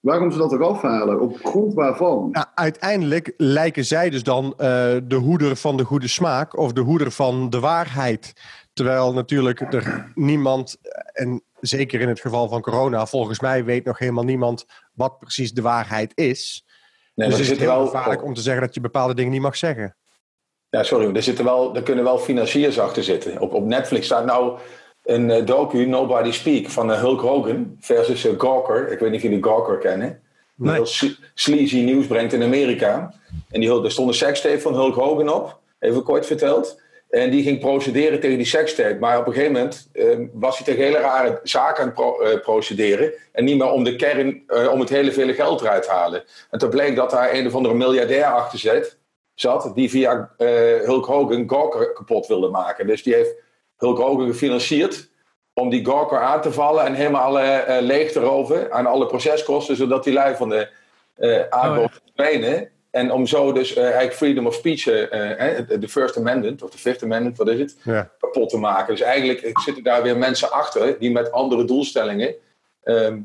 Waarom ze dat eraf halen. Op grond waarvan? Nou, uiteindelijk lijken zij dus dan uh, de hoeder van de goede smaak of de hoeder van de waarheid. Terwijl natuurlijk er niemand, en zeker in het geval van corona, volgens mij weet nog helemaal niemand wat precies de waarheid is. Nee, dus het is heel wel... gevaarlijk om te zeggen dat je bepaalde dingen niet mag zeggen. Ja, sorry, er, zitten wel, er kunnen wel financiers achter zitten. Op, op Netflix staat nou een uh, docu, Nobody Speak, van uh, Hulk Hogan versus uh, Gawker. Ik weet niet of jullie Gawker kennen. Die heel sleazy nieuws brengt in Amerika. En die, er stond een sekstape van Hulk Hogan op, even kort verteld. En die ging procederen tegen die sekstape. Maar op een gegeven moment ehm, was hij tegen hele rare zaken aan het procederen. En niet meer om de kern, om het hele vele geld eruit te halen. En toen bleek dat daar een of andere miljardair achter zat, die via Hulk Hogan Gawker kapot wilde maken. Dus die heeft Hulk Hogan gefinancierd om die Gawker aan te vallen en helemaal uh, leeg te roven aan alle proceskosten, zodat die lui van de uh, aardbol. En om zo dus eigenlijk freedom of speech, de First Amendment, of de Fifth Amendment, wat is het, ja. kapot te maken. Dus eigenlijk zitten daar weer mensen achter die met andere doelstellingen ehm,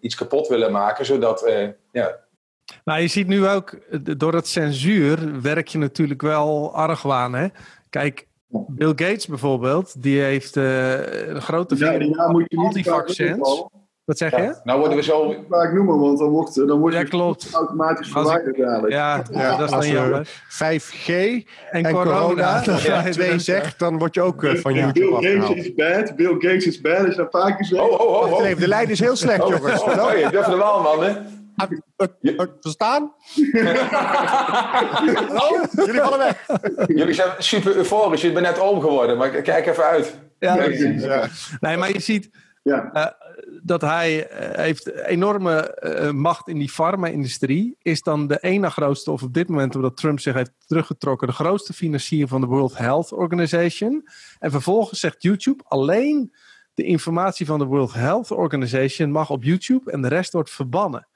iets kapot willen maken, zodat ja, nou, je ziet nu ook, door het censuur werk je natuurlijk wel argwaan. Hè? Kijk, Bill Gates bijvoorbeeld, die heeft uh, een grote ja, ja, moet je al die vaccins. Wat zeg je? Nou worden we zo... Vaak noemen, want dan wordt, dan wordt ja, klopt. automatisch verwijderd eigenlijk. Ja, ja, dat is dan jammer. 5G en, corona, als je twee zegt, dan word je ook uh, van YouTube Bill Gates is bad, Bill Gates is bad, is dat vaak gezegd. Oh, oh, oh, oh. De lijn is heel slecht, jongens. Oh, oh, je durft er wel, man, hè? Verstaan? Hallo? Jullie vallen weg. Jullie zijn super euforisch. Je bent net oom geworden, maar kijk even uit. Ja, ja. Nee, maar je ziet ja. Uh, dat hij uh, heeft enorme uh, macht in die farma-industrie. Is dan de ene grootste, of op dit moment, omdat Trump zich heeft teruggetrokken, de grootste financier van de World Health Organization. En vervolgens zegt YouTube alleen de informatie van de World Health Organization mag op YouTube en de rest wordt verbannen.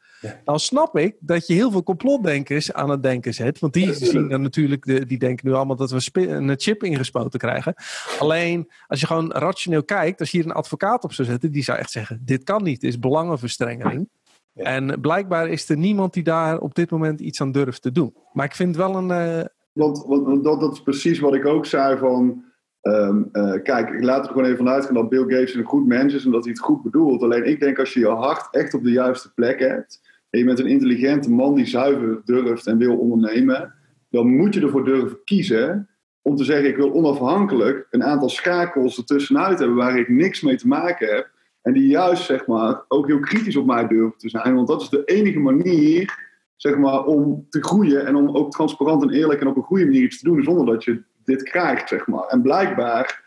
Dan snap ik dat je heel veel complotdenkers aan het denken zet. Want die zien dan natuurlijk, de, die denken nu allemaal dat we een chip ingespoten krijgen. Alleen als je gewoon rationeel kijkt, als je hier een advocaat op zou zetten, die zou echt zeggen: dit kan niet, dit is belangenverstrengeling. En blijkbaar is er niemand die daar op dit moment iets aan durft te doen. Maar ik vind wel een. Uh... Want, want dat, dat, is precies wat ik ook zei van. Um, uh, kijk, ik laat er gewoon even vanuit gaan dat Bill Gates een goed mens is en dat hij het goed bedoelt. Alleen ik denk als je je hart echt op de juiste plek hebt je bent een intelligente man die zuiver durft en wil ondernemen, dan moet je ervoor durven kiezen om te zeggen: ik wil onafhankelijk een aantal schakels ertussenuit hebben waar ik niks mee te maken heb. En die juist zeg maar, ook heel kritisch op mij durven te zijn. Want dat is de enige manier zeg maar, om te groeien en om ook transparant en eerlijk en op een goede manier iets te doen zonder dat je dit krijgt. Zeg maar. En blijkbaar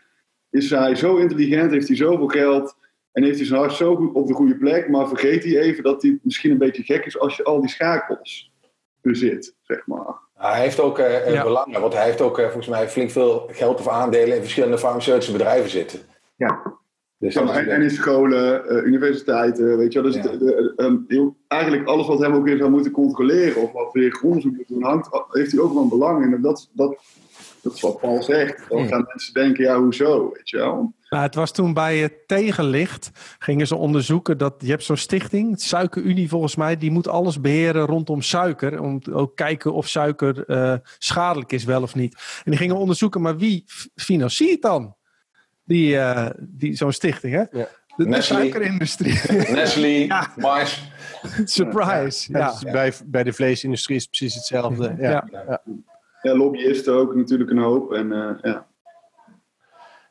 is hij zo intelligent, heeft hij zoveel geld en heeft hij zijn hart zo goed op de goede plek, maar vergeet hij even dat hij misschien een beetje gek is als je al die schakels bezit, zeg maar. Hij heeft ook uh, ja. belangen, want hij heeft ook uh, volgens mij flink veel geld of aandelen in verschillende farmaceutische bedrijven zitten. Ja. Dus ja, en, en, in scholen, uh, universiteiten, weet je wel. Dus de, de, um, eigenlijk alles wat hem ook weer zou moeten controleren of wat weer onderzoek moet doen, hangt, heeft hij ook wel een belang in. En dat, dat, dat is wat Paul zegt. Dan gaan mensen denken, ja, hoezo, weet je wel. Nou, het was toen bij het tegenlicht. Gingen ze onderzoeken dat je hebt zo'n stichting, Suikerunie volgens mij, die moet alles beheren rondom suiker. Om ook kijken of suiker uh, schadelijk is, wel of niet. En die gingen onderzoeken, maar wie financiert dan die, uh, die, zo'n stichting? Hè? Ja. De, de suikerindustrie. Nestle, ja. Mais. Surprise. Ja. ja. Bij, bij de vleesindustrie is het precies hetzelfde. Ja. Ja. Ja. lobbyisten ook natuurlijk een hoop. En, uh, ja.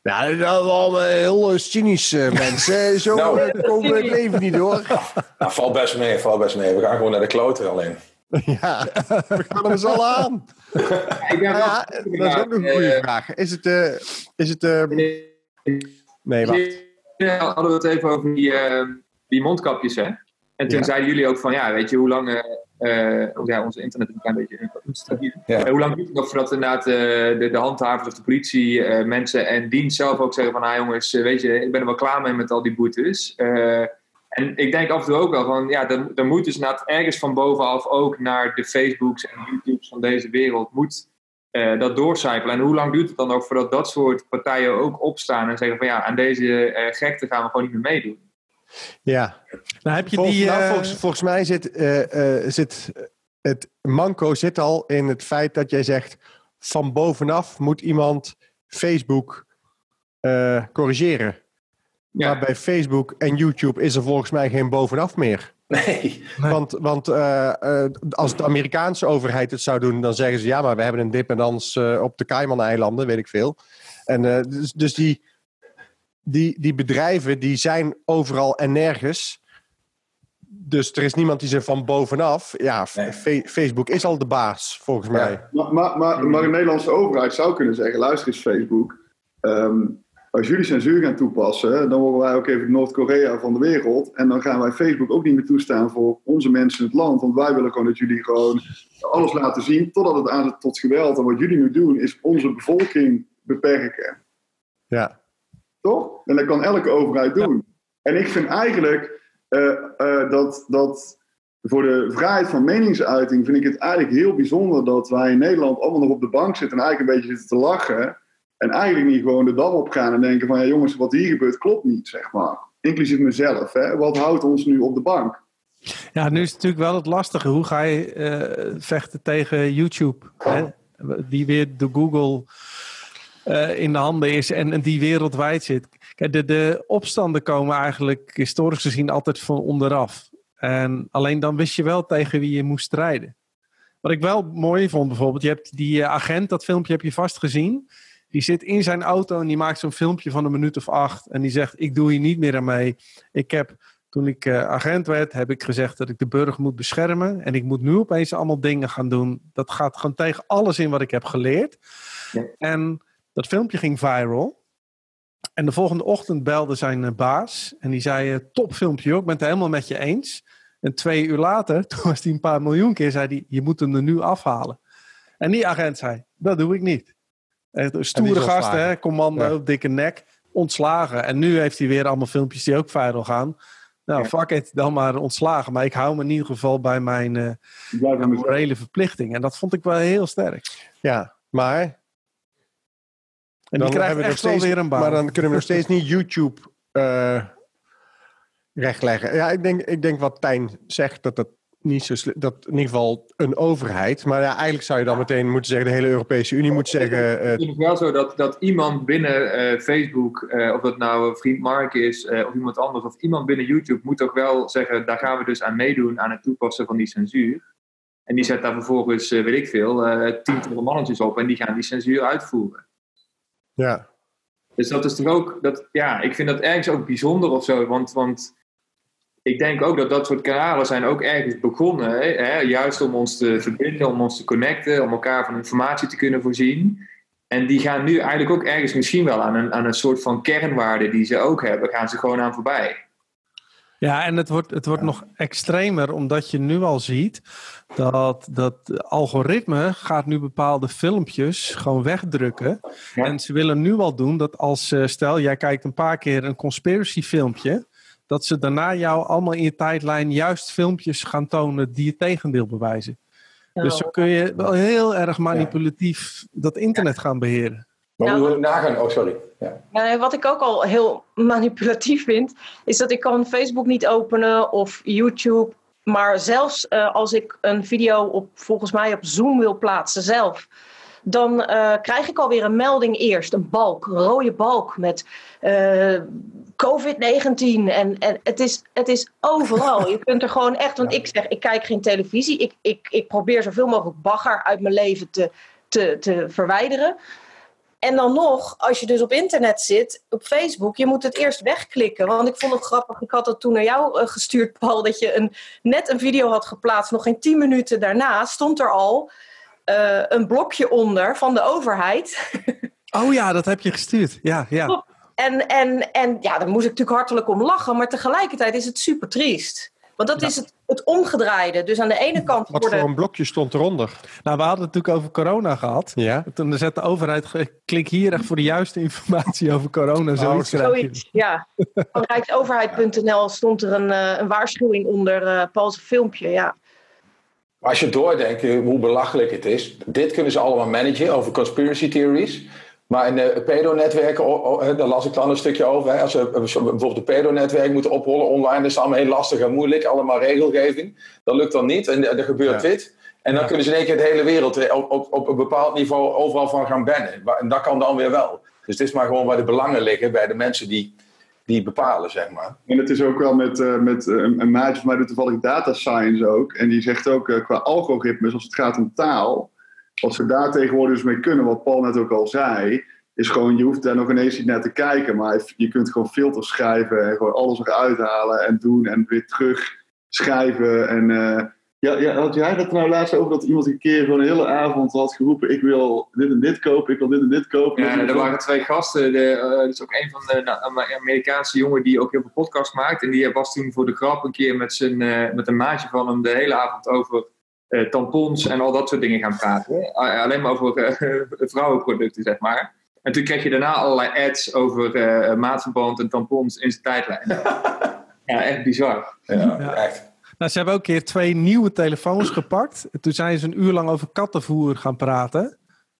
Ja, dat zijn allemaal heel cynische mensen. Zo nou, komen we het leven niet door. Nou, val best mee, val best mee. We gaan gewoon naar de kloten alleen. Ja, we gaan er eens al aan. Ja, dat is ook nog een goede vraag. Is het... Uh, is het uh, nee, wacht. Ja, hadden we het even over die, uh, die mondkapjes, hè? En toen ja. zeiden jullie ook van, ja, weet je, hoe lang... Uh, ja, onze internet is een klein beetje instabiel. Ja. hoe lang duurt het nog voordat inderdaad uh, de, de handhavers of de politie, uh, mensen en dienst zelf ook zeggen van, ah jongens, weet je, ik ben er wel klaar mee met al die boetes. en ik denk af en toe ook wel van, ja, er, er moet dus inderdaad ergens van bovenaf ook naar de Facebooks en YouTubes van deze wereld, moet dat doorcijpelen. En hoe lang duurt het dan ook voordat dat soort partijen ook opstaan en zeggen van, ja, aan deze gekte gaan we gewoon niet meer meedoen. Ja. Nou, heb je volgens, die, nou, volgens, volgens, mij zit, zit het manco zit al in het feit dat jij zegt van bovenaf moet iemand Facebook corrigeren. Ja. Maar bij Facebook en YouTube is er volgens mij geen bovenaf meer. Nee. Want, want uh, als de Amerikaanse overheid het zou doen, dan zeggen ze ja, maar we hebben een dependance uh, op de Cayman-eilanden, weet ik veel. En dus, dus die, die, die bedrijven die zijn overal en nergens. Dus er is niemand die ze van bovenaf. Ja, Facebook is al de baas, volgens mij. Maar, maar, maar, maar, de Nederlandse overheid zou kunnen zeggen: luister eens, Facebook. Um, als jullie censuur gaan toepassen, dan worden wij ook even Noord-Korea van de wereld. En dan gaan wij Facebook ook niet meer toestaan voor onze mensen in het land. Want wij willen gewoon dat jullie gewoon alles laten zien totdat het aanzet tot geweld. En wat jullie nu doen, is onze bevolking beperken. Ja. Toch? En dat kan elke overheid doen. En ik vind eigenlijk uh, uh, dat, dat voor de vrijheid van meningsuiting vind ik het eigenlijk heel bijzonder dat wij in Nederland allemaal nog op de bank zitten en eigenlijk een beetje zitten te lachen en eigenlijk niet gewoon de dam op gaan en denken van ja jongens, wat hier gebeurt klopt niet, zeg maar. Inclusief mezelf. Hè? Wat houdt ons nu op de bank? Ja, nu is het natuurlijk wel het lastige. Hoe ga je uh, vechten tegen YouTube? Hè? Die weer de Google uh, in de handen is en, en, die wereldwijd zit. Kijk, de, de opstanden komen eigenlijk historisch gezien altijd van onderaf. En alleen dan wist je wel tegen wie je moest strijden. Wat ik wel mooi vond bijvoorbeeld, je hebt die uh, agent, dat filmpje heb je vast gezien. Die zit in zijn auto en die maakt zo'n filmpje van een minuut of acht. En die zegt: Ik doe hier niet meer aan mee. Ik heb, toen ik uh, agent werd, heb ik gezegd dat ik de burger moet beschermen. En ik moet nu opeens allemaal dingen gaan doen. Dat gaat gewoon tegen alles in wat ik heb geleerd. Ja. En dat filmpje ging viral. En de volgende ochtend belde zijn uh, baas. En die zei: uh, Top filmpje, ik ben het helemaal met je eens. En twee uur later, toen was hij een paar miljoen keer, zei hij: Je moet hem er nu afhalen. En die agent zei: Dat doe ik niet. Echt een stoere gast, hè? Commando, dikke nek. Ontslagen. En nu heeft hij weer allemaal filmpjes die ook viral gaan. Nou, ja. fuck it, dan maar ontslagen. Maar ik hou me in ieder geval bij mijn uh, morele verplichting. En dat vond ik wel heel sterk. Ja, maar... En die krijgen echt steeds, weer een baan. Maar dan kunnen we nog steeds niet YouTube uh, rechtleggen. Ja, ik denk, ik denk wat Tijn zegt, dat dat niet zo dat in ieder geval een overheid. Maar ja, eigenlijk zou je dan meteen moeten zeggen, de hele Europese Unie moet zeggen. Uh, het is wel zo dat, dat iemand binnen uh, Facebook, uh, of dat nou vriend Mark is of iemand anders, of iemand binnen YouTube, moet ook wel zeggen, daar gaan we dus aan meedoen aan het toepassen van die censuur. En die zet daar vervolgens, weet ik veel, tientallen mannetjes op en die gaan die censuur uitvoeren. Ja. Dus dat is toch ook, dat, ja, ik vind dat ergens ook bijzonder of zo, want, want ik denk ook dat dat soort kanalen zijn ook ergens begonnen. Hè? Juist om ons te verbinden, om ons te connecten, om elkaar van informatie te kunnen voorzien. En die gaan nu eigenlijk ook ergens misschien wel aan een, aan een soort van kernwaarde die ze ook hebben, gaan ze gewoon aan voorbij. Ja, en het wordt, het wordt nog extremer omdat je nu al ziet dat dat algoritme gaat nu bepaalde filmpjes gewoon wegdrukken. En ze willen nu al doen dat als, eh, stel jij kijkt een paar keer een conspiracy filmpje, dat ze daarna jou allemaal in je tijdlijn juist filmpjes gaan tonen die het tegendeel bewijzen. Dus zo kun je wel heel erg manipulatief dat internet gaan beheren. Maar nou, hoe nagaan? Oh, sorry. Ja. ja. wat ik ook al heel manipulatief vind, is dat ik kan Facebook niet openen of YouTube. Maar zelfs uh, als ik een video op, volgens mij op Zoom wil plaatsen zelf, dan uh, krijg ik alweer een melding eerst. Een balk, een rode balk met uh, COVID-19. En, en het, is, het is overal. Je kunt er gewoon echt, want ik zeg, ik kijk geen televisie. Ik, ik, ik probeer zoveel mogelijk bagger uit mijn leven te, te, te verwijderen. En dan nog, als je dus op internet zit, op Facebook, je moet het eerst wegklikken. Want ik vond het grappig, ik had het toen naar jou uh, gestuurd, Paul, dat je een, net een video had geplaatst. Nog geen tien minuten daarna stond er al uh, een blokje onder van de overheid. Oh ja, dat heb je gestuurd. Ja, ja. En, en, en ja, daar moest ik natuurlijk hartelijk om lachen. Maar tegelijkertijd is het super triest. Want dat is het, het omgedraaide. Dus aan de ene kant. Wat voor een blokje stond eronder? Nou, we hadden het natuurlijk over corona gehad. Ja. Toen zet de overheid. Klik hier echt voor de juiste informatie over corona. Zoiets, oh, zoiets ja. Van Rijksoverheid.nl stond er een, uh, een waarschuwing onder uh, Paul's filmpje. Ja. Als je doordenkt hoe belachelijk het is. Dit kunnen ze allemaal managen over conspiracy theories. Maar in de pedo-netwerken, daar las ik dan een stukje over. Als we bijvoorbeeld een pedo-netwerk moeten oprollen online, is het allemaal heel lastig en moeilijk. Allemaal regelgeving. Dat lukt dan niet en er gebeurt dit. En dan kunnen ze in één keer de hele wereld eh, op, op, op een bepaald niveau overal van gaan bannen. En dat kan dan weer wel. Dus het is maar gewoon waar de belangen liggen bij de mensen die, die bepalen, zeg maar. En het is ook wel met, uh, met uh, een maatje van mij doet toevallig data science ook. En die zegt ook uh, qua algoritmes, als het gaat om taal, als we daar tegenwoordig dus mee kunnen, wat Paul net ook al zei, is gewoon, je hoeft daar nog ineens niet naar te kijken, maar je kunt gewoon filters schrijven en gewoon alles eruit halen en doen en weer terug schrijven en ja, ja, had jij dat nou laatst over dat iemand een keer gewoon een hele avond had geroepen: Ik wil dit en dit kopen, ik wil dit en dit kopen? Ja, er waren twee gasten. De, uh, dus ook een van de nou, Amerikaanse jongen die ook heel veel podcast maakt. En die was toen voor de grap een keer met, zijn, uh, met een maatje van hem de hele avond over uh, tampons en al dat soort dingen gaan praten. alleen maar over vrouwenproducten, zeg maar. En toen kreeg je daarna allerlei ads over maatverband en tampons in zijn tijdlijn. ja, echt bizar. Ja, echt. Nou, ze hebben ook een keer twee nieuwe telefoons gepakt. Toen zijn ze een uur lang over kattenvoer gaan praten.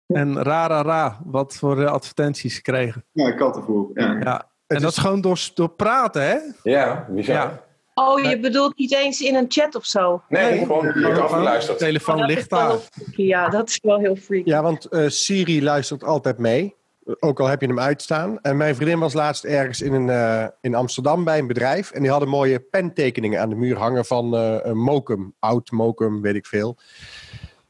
En rara ra, wat voor eh, advertenties ze kregen. Ja, kattenvoer. Ja. ja. En dat is gewoon door, door praten, hè? Ja, bizar. Ja. Oh, je bedoelt niet eens in een chat of zo? Nee, nee gewoon, afgeluisterd. De telefoon ligt daar. Ja, dat is wel heel freaky. Ja, want uh, Siri luistert altijd mee. Ook al heb je hem uitstaan. En mijn vriendin was laatst ergens in, een, uh, in Amsterdam bij een bedrijf. En die hadden mooie pentekeningen aan de muur hangen van uh, een Mokum. Oud Mokum, weet ik veel.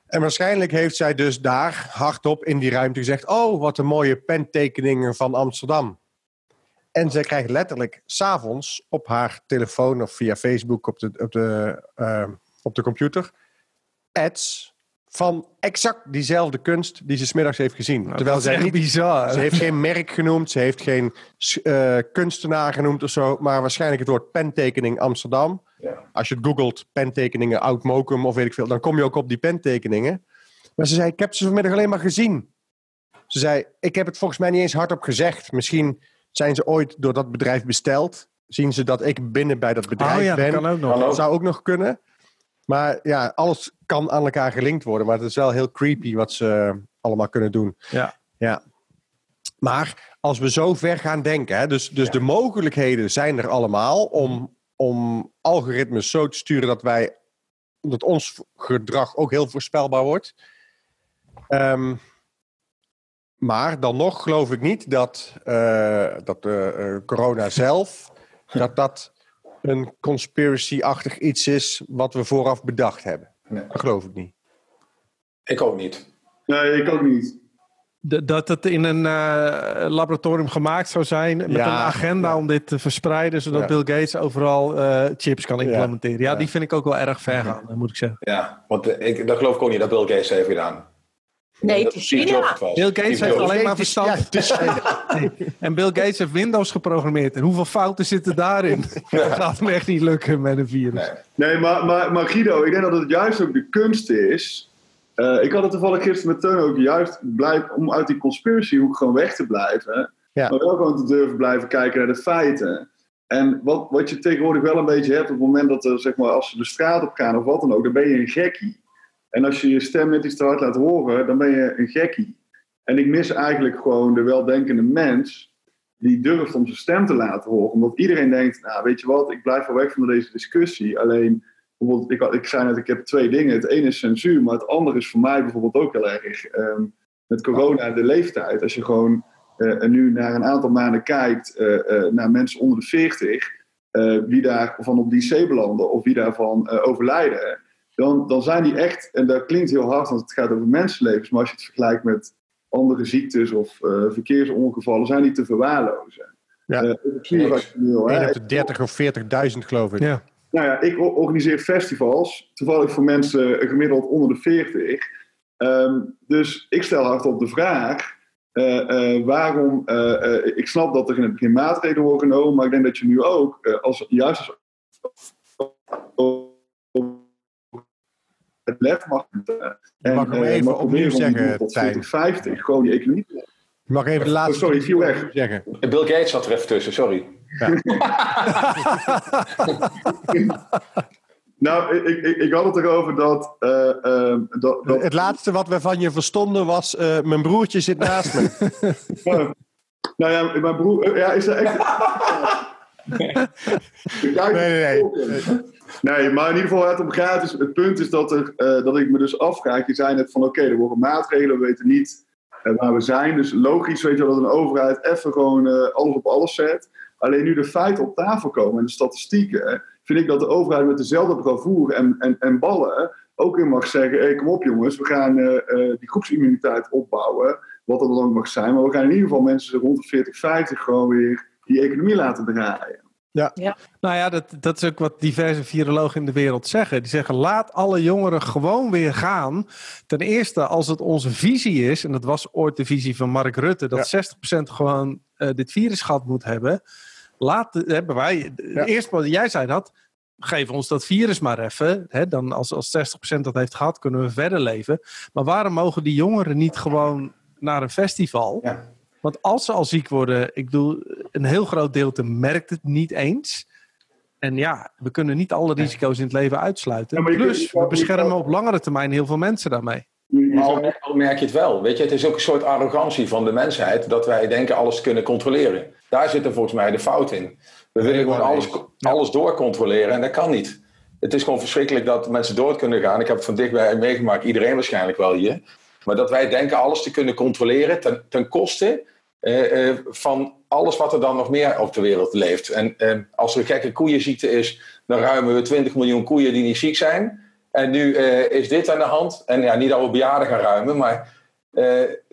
En waarschijnlijk heeft zij dus daar hardop in die ruimte gezegd: Oh, wat een mooie pentekeningen van Amsterdam. En zij krijgt letterlijk s'avonds op haar telefoon of via Facebook op de, op de, uh, op de computer ads van exact diezelfde kunst die ze smiddags heeft gezien. Nou, Terwijl zij niet bizar. Ze heeft geen merk genoemd, ze heeft geen uh, kunstenaar genoemd of zo, maar waarschijnlijk het woord pentekening Amsterdam. Ja. Als je het googelt, pentekeningen oud Mokum of weet ik veel, dan kom je ook op die pentekeningen. Maar ze zei: Ik heb ze vanmiddag alleen maar gezien. Ze zei: Ik heb het volgens mij niet eens hardop gezegd. Misschien zijn ze ooit door dat bedrijf besteld. Zien ze dat ik binnen bij dat bedrijf oh ja, ben? Dat kan ook nog. Dat zou ook nog kunnen. Maar ja, alles kan aan elkaar gelinkt worden. Maar het is wel heel creepy wat ze allemaal kunnen doen. Ja. ja. Maar als we zo ver gaan denken, hè, dus, dus de mogelijkheden zijn er allemaal om, om algoritmes zo te sturen dat wij dat ons gedrag ook heel voorspelbaar wordt. Um, maar dan nog geloof ik niet dat, uh, dat uh, corona zelf, dat dat een conspiracy-achtig iets is wat we vooraf bedacht hebben. Nee. Dat geloof ik niet. Ik ook niet. Nee, ik ook niet. De, dat het in een uh, laboratorium gemaakt zou zijn met ja, een agenda ja. om dit te verspreiden, zodat ja. Bill Gates overal uh, chips kan implementeren. Ja, die vind ik ook wel erg ver gaan, moet ik zeggen. Ja, want ik, dat geloof ik ook niet dat Bill Gates heeft gedaan. Nee, het is China. Bill Gates heeft alleen maar verstand. Ja, en Bill Gates heeft Windows geprogrammeerd. En hoeveel fouten zitten daarin? Dat gaat hem echt niet lukken met een virus. Nee, nee maar, maar, maar, Guido, ik denk dat het juist ook de kunst is. Uh, ik had het toevallig gisteren met Teun ook juist blijf, om uit die conspiracyhoek gewoon weg te blijven. Ja. Maar wel gewoon te durven blijven kijken naar de feiten. En wat, wat je tegenwoordig wel een beetje hebt op het moment dat er, zeg maar, als ze de straat op gaan of wat dan ook, dan ben je een gekkie. En als je je stem net iets te hard laat horen, dan ben je een gekkie. En ik mis eigenlijk gewoon de weldenkende mens die durft om zijn stem te laten horen. Omdat iedereen denkt, nou weet je wat, ik blijf wel weg van deze discussie. Alleen, bijvoorbeeld, ik, ik zei net, ik heb twee dingen. Het ene is censuur, maar het andere is voor mij bijvoorbeeld ook heel erg um, met corona de leeftijd. Als je gewoon uh, nu naar een aantal maanden kijkt uh, uh, naar mensen onder de 40, wie daarvan op die C belanden of wie daarvan overlijden dan, dan zijn die echt, en dat klinkt heel hard, want het gaat over mensenlevens, maar als je het vergelijkt met andere ziektes of uh, verkeersongevallen, zijn die te verwaarlozen. Ja. Uh, op de 30 of 40.000 geloof ik. Ja. Nou ja, ik organiseer festivals, toevallig voor mensen gemiddeld onder de 40. Um, dus ik stel hardop de vraag, uh, uh, waarom, uh, ik snap dat er in het begin maatregelen worden genomen, maar ik denk dat je nu ook, als, juist als lef mag en, mag hem even uh, opnieuw zeggen, tot 2050 gewoon die economie Je mag even de laatste oh, sorry, viel weg. zeggen. Bill Gates zat er even tussen, sorry. Ja. Nou, ik, ik, ik had het erover dat, uh, dat, dat... Het laatste wat we van je verstonden was... Uh, mijn broertje zit naast me. nou ja, mijn broer... Ja, is er echt... nee, nee, nee. Nee, maar in ieder geval, het, gaat, dus, het punt is dat, er, uh, dat ik me dus afvraag. Je zei net van, oké, er worden maatregelen, we weten niet uh, waar we zijn. Dus logisch weet je wel dat een overheid even gewoon uh, alles op alles zet. Alleen nu de feiten op tafel komen en de statistieken, vind ik dat de overheid met dezelfde bravoure en, en, en ballen ook in mag zeggen: hey, kom op jongens, we gaan die groepsimmuniteit opbouwen. Wat dat dan ook mag zijn. Maar we gaan in ieder geval mensen rond de 40, 50 gewoon weer die economie laten draaien. Ja. ja. Nou ja, dat, dat is ook wat diverse virologen in de wereld zeggen. Die zeggen: laat alle jongeren gewoon weer gaan. Ten eerste, als het onze visie is, en dat was ooit de visie van Mark Rutte, dat 60% gewoon uh, dit virus gehad moet hebben. Laat, hebben wij, ja. eerst wat jij zei dat, geef ons dat virus maar even. Hè, dan als, als 60% dat heeft gehad, kunnen we verder leven. Maar waarom mogen die jongeren niet gewoon naar een festival? Ja. Want als ze al ziek worden, ik bedoel, een heel groot deel merkt het niet eens. En ja, we kunnen niet alle risico's in het leven uitsluiten. Ja, Plus, we beschermen op langere termijn heel veel mensen daarmee. Maar al, merk je het wel. Weet je, het is ook een soort arrogantie van de mensheid dat wij denken alles te kunnen controleren. Daar zit er volgens mij de fout in. We willen gewoon alles, alles doorcontroleren en dat kan niet. Het is gewoon verschrikkelijk dat mensen door kunnen gaan. Ik heb het van dichtbij meegemaakt, iedereen waarschijnlijk wel hier. Maar dat wij denken alles te kunnen controleren ten, ten koste uh, uh, van alles wat er dan nog meer op de wereld leeft. En uh, als er een gekke koeienziekte is, dan ruimen we 20 miljoen koeien die niet ziek zijn. En nu is dit aan de hand. En ja, niet dat we bejaarden gaan ruimen, maar,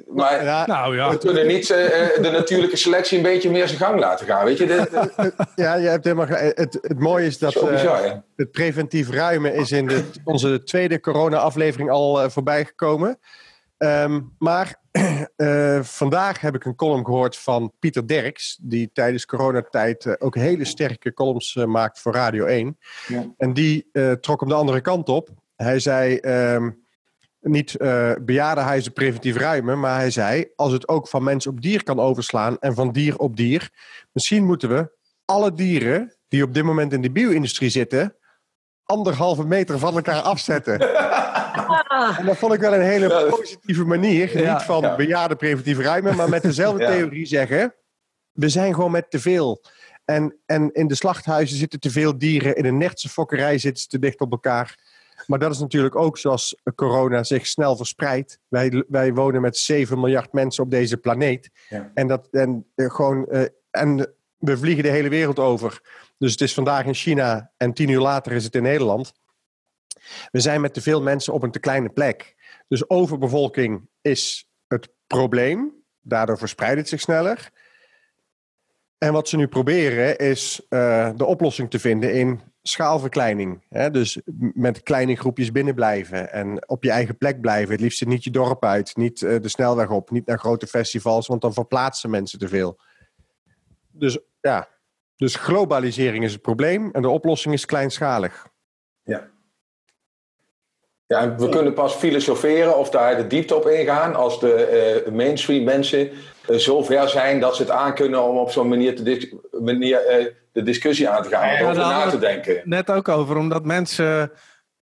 maar ja, nou, ja. we kunnen niet de natuurlijke selectie een beetje meer zijn gang laten gaan. Weet je? Ja, je hebt helemaal het, het mooie is dat bizar, het preventief ruimen is in de, onze tweede corona-aflevering al voorbij gekomen. Um, maar uh, vandaag heb ik een column gehoord van Pieter Derks, die tijdens coronatijd uh, ook hele sterke columns uh, maakt voor Radio 1. Ja. En die trok hem de andere kant op. Hij zei um, niet bejaardenhuizen preventief ruimen, maar hij zei als het ook van mens op dier kan overslaan en van dier op dier, misschien moeten we alle dieren die op dit moment in de bio-industrie zitten, anderhalve meter van elkaar afzetten. En dat vond ik wel een hele positieve manier. Niet van ja. bejaarde preventieve ruimen, maar met dezelfde theorie zeggen: we zijn gewoon met te veel. En, en in de slachthuizen zitten te veel dieren. In een nechtse fokkerij zitten ze te dicht op elkaar. Maar dat is natuurlijk ook zoals corona zich snel verspreidt. Wij, wij wonen met 7 miljard mensen op deze planeet. Ja. En, dat, en, uh, gewoon, uh, en we vliegen de hele wereld over. Dus het is vandaag in China en tien uur later is het in Nederland. We zijn met te veel mensen op een te kleine plek. Dus overbevolking is het probleem. Daardoor verspreidt het zich sneller. En wat ze nu proberen is uh, de oplossing te vinden in schaalverkleining. Hè? Dus met kleine groepjes binnen blijven en op je eigen plek blijven. Het liefst niet je dorp uit, niet uh, de snelweg op, niet naar grote festivals, want dan verplaatsen mensen te veel. Dus ja, dus globalisering is het probleem en de oplossing is kleinschalig. Ja. Ja, we kunnen pas filosoferen of daar de diepte op ingaan als de uh, mainstream mensen uh, zo ver zijn dat ze het aankunnen om op zo'n manier, te manier uh, de discussie aan te gaan, ja, over na te denken. Net ook over, omdat mensen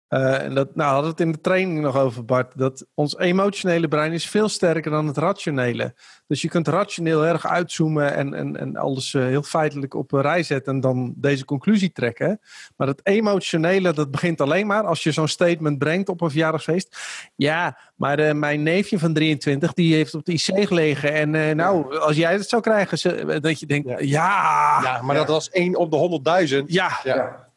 uh, en dat nou, hadden we het in de training nog over, Bart. Dat ons emotionele brein is veel sterker dan het rationele. Dus je kunt rationeel erg uitzoomen en, en, en alles uh, heel feitelijk op een rij zetten en dan deze conclusie trekken. Maar het emotionele, dat begint alleen maar als je zo'n statement brengt op een verjaardagsfeest. Ja, maar uh, mijn neefje van 23, die heeft op de IC gelegen. En nou, als jij het zou krijgen, dat je denkt, ja. Ja, ja maar dat was één op de 100.000. ja. ja.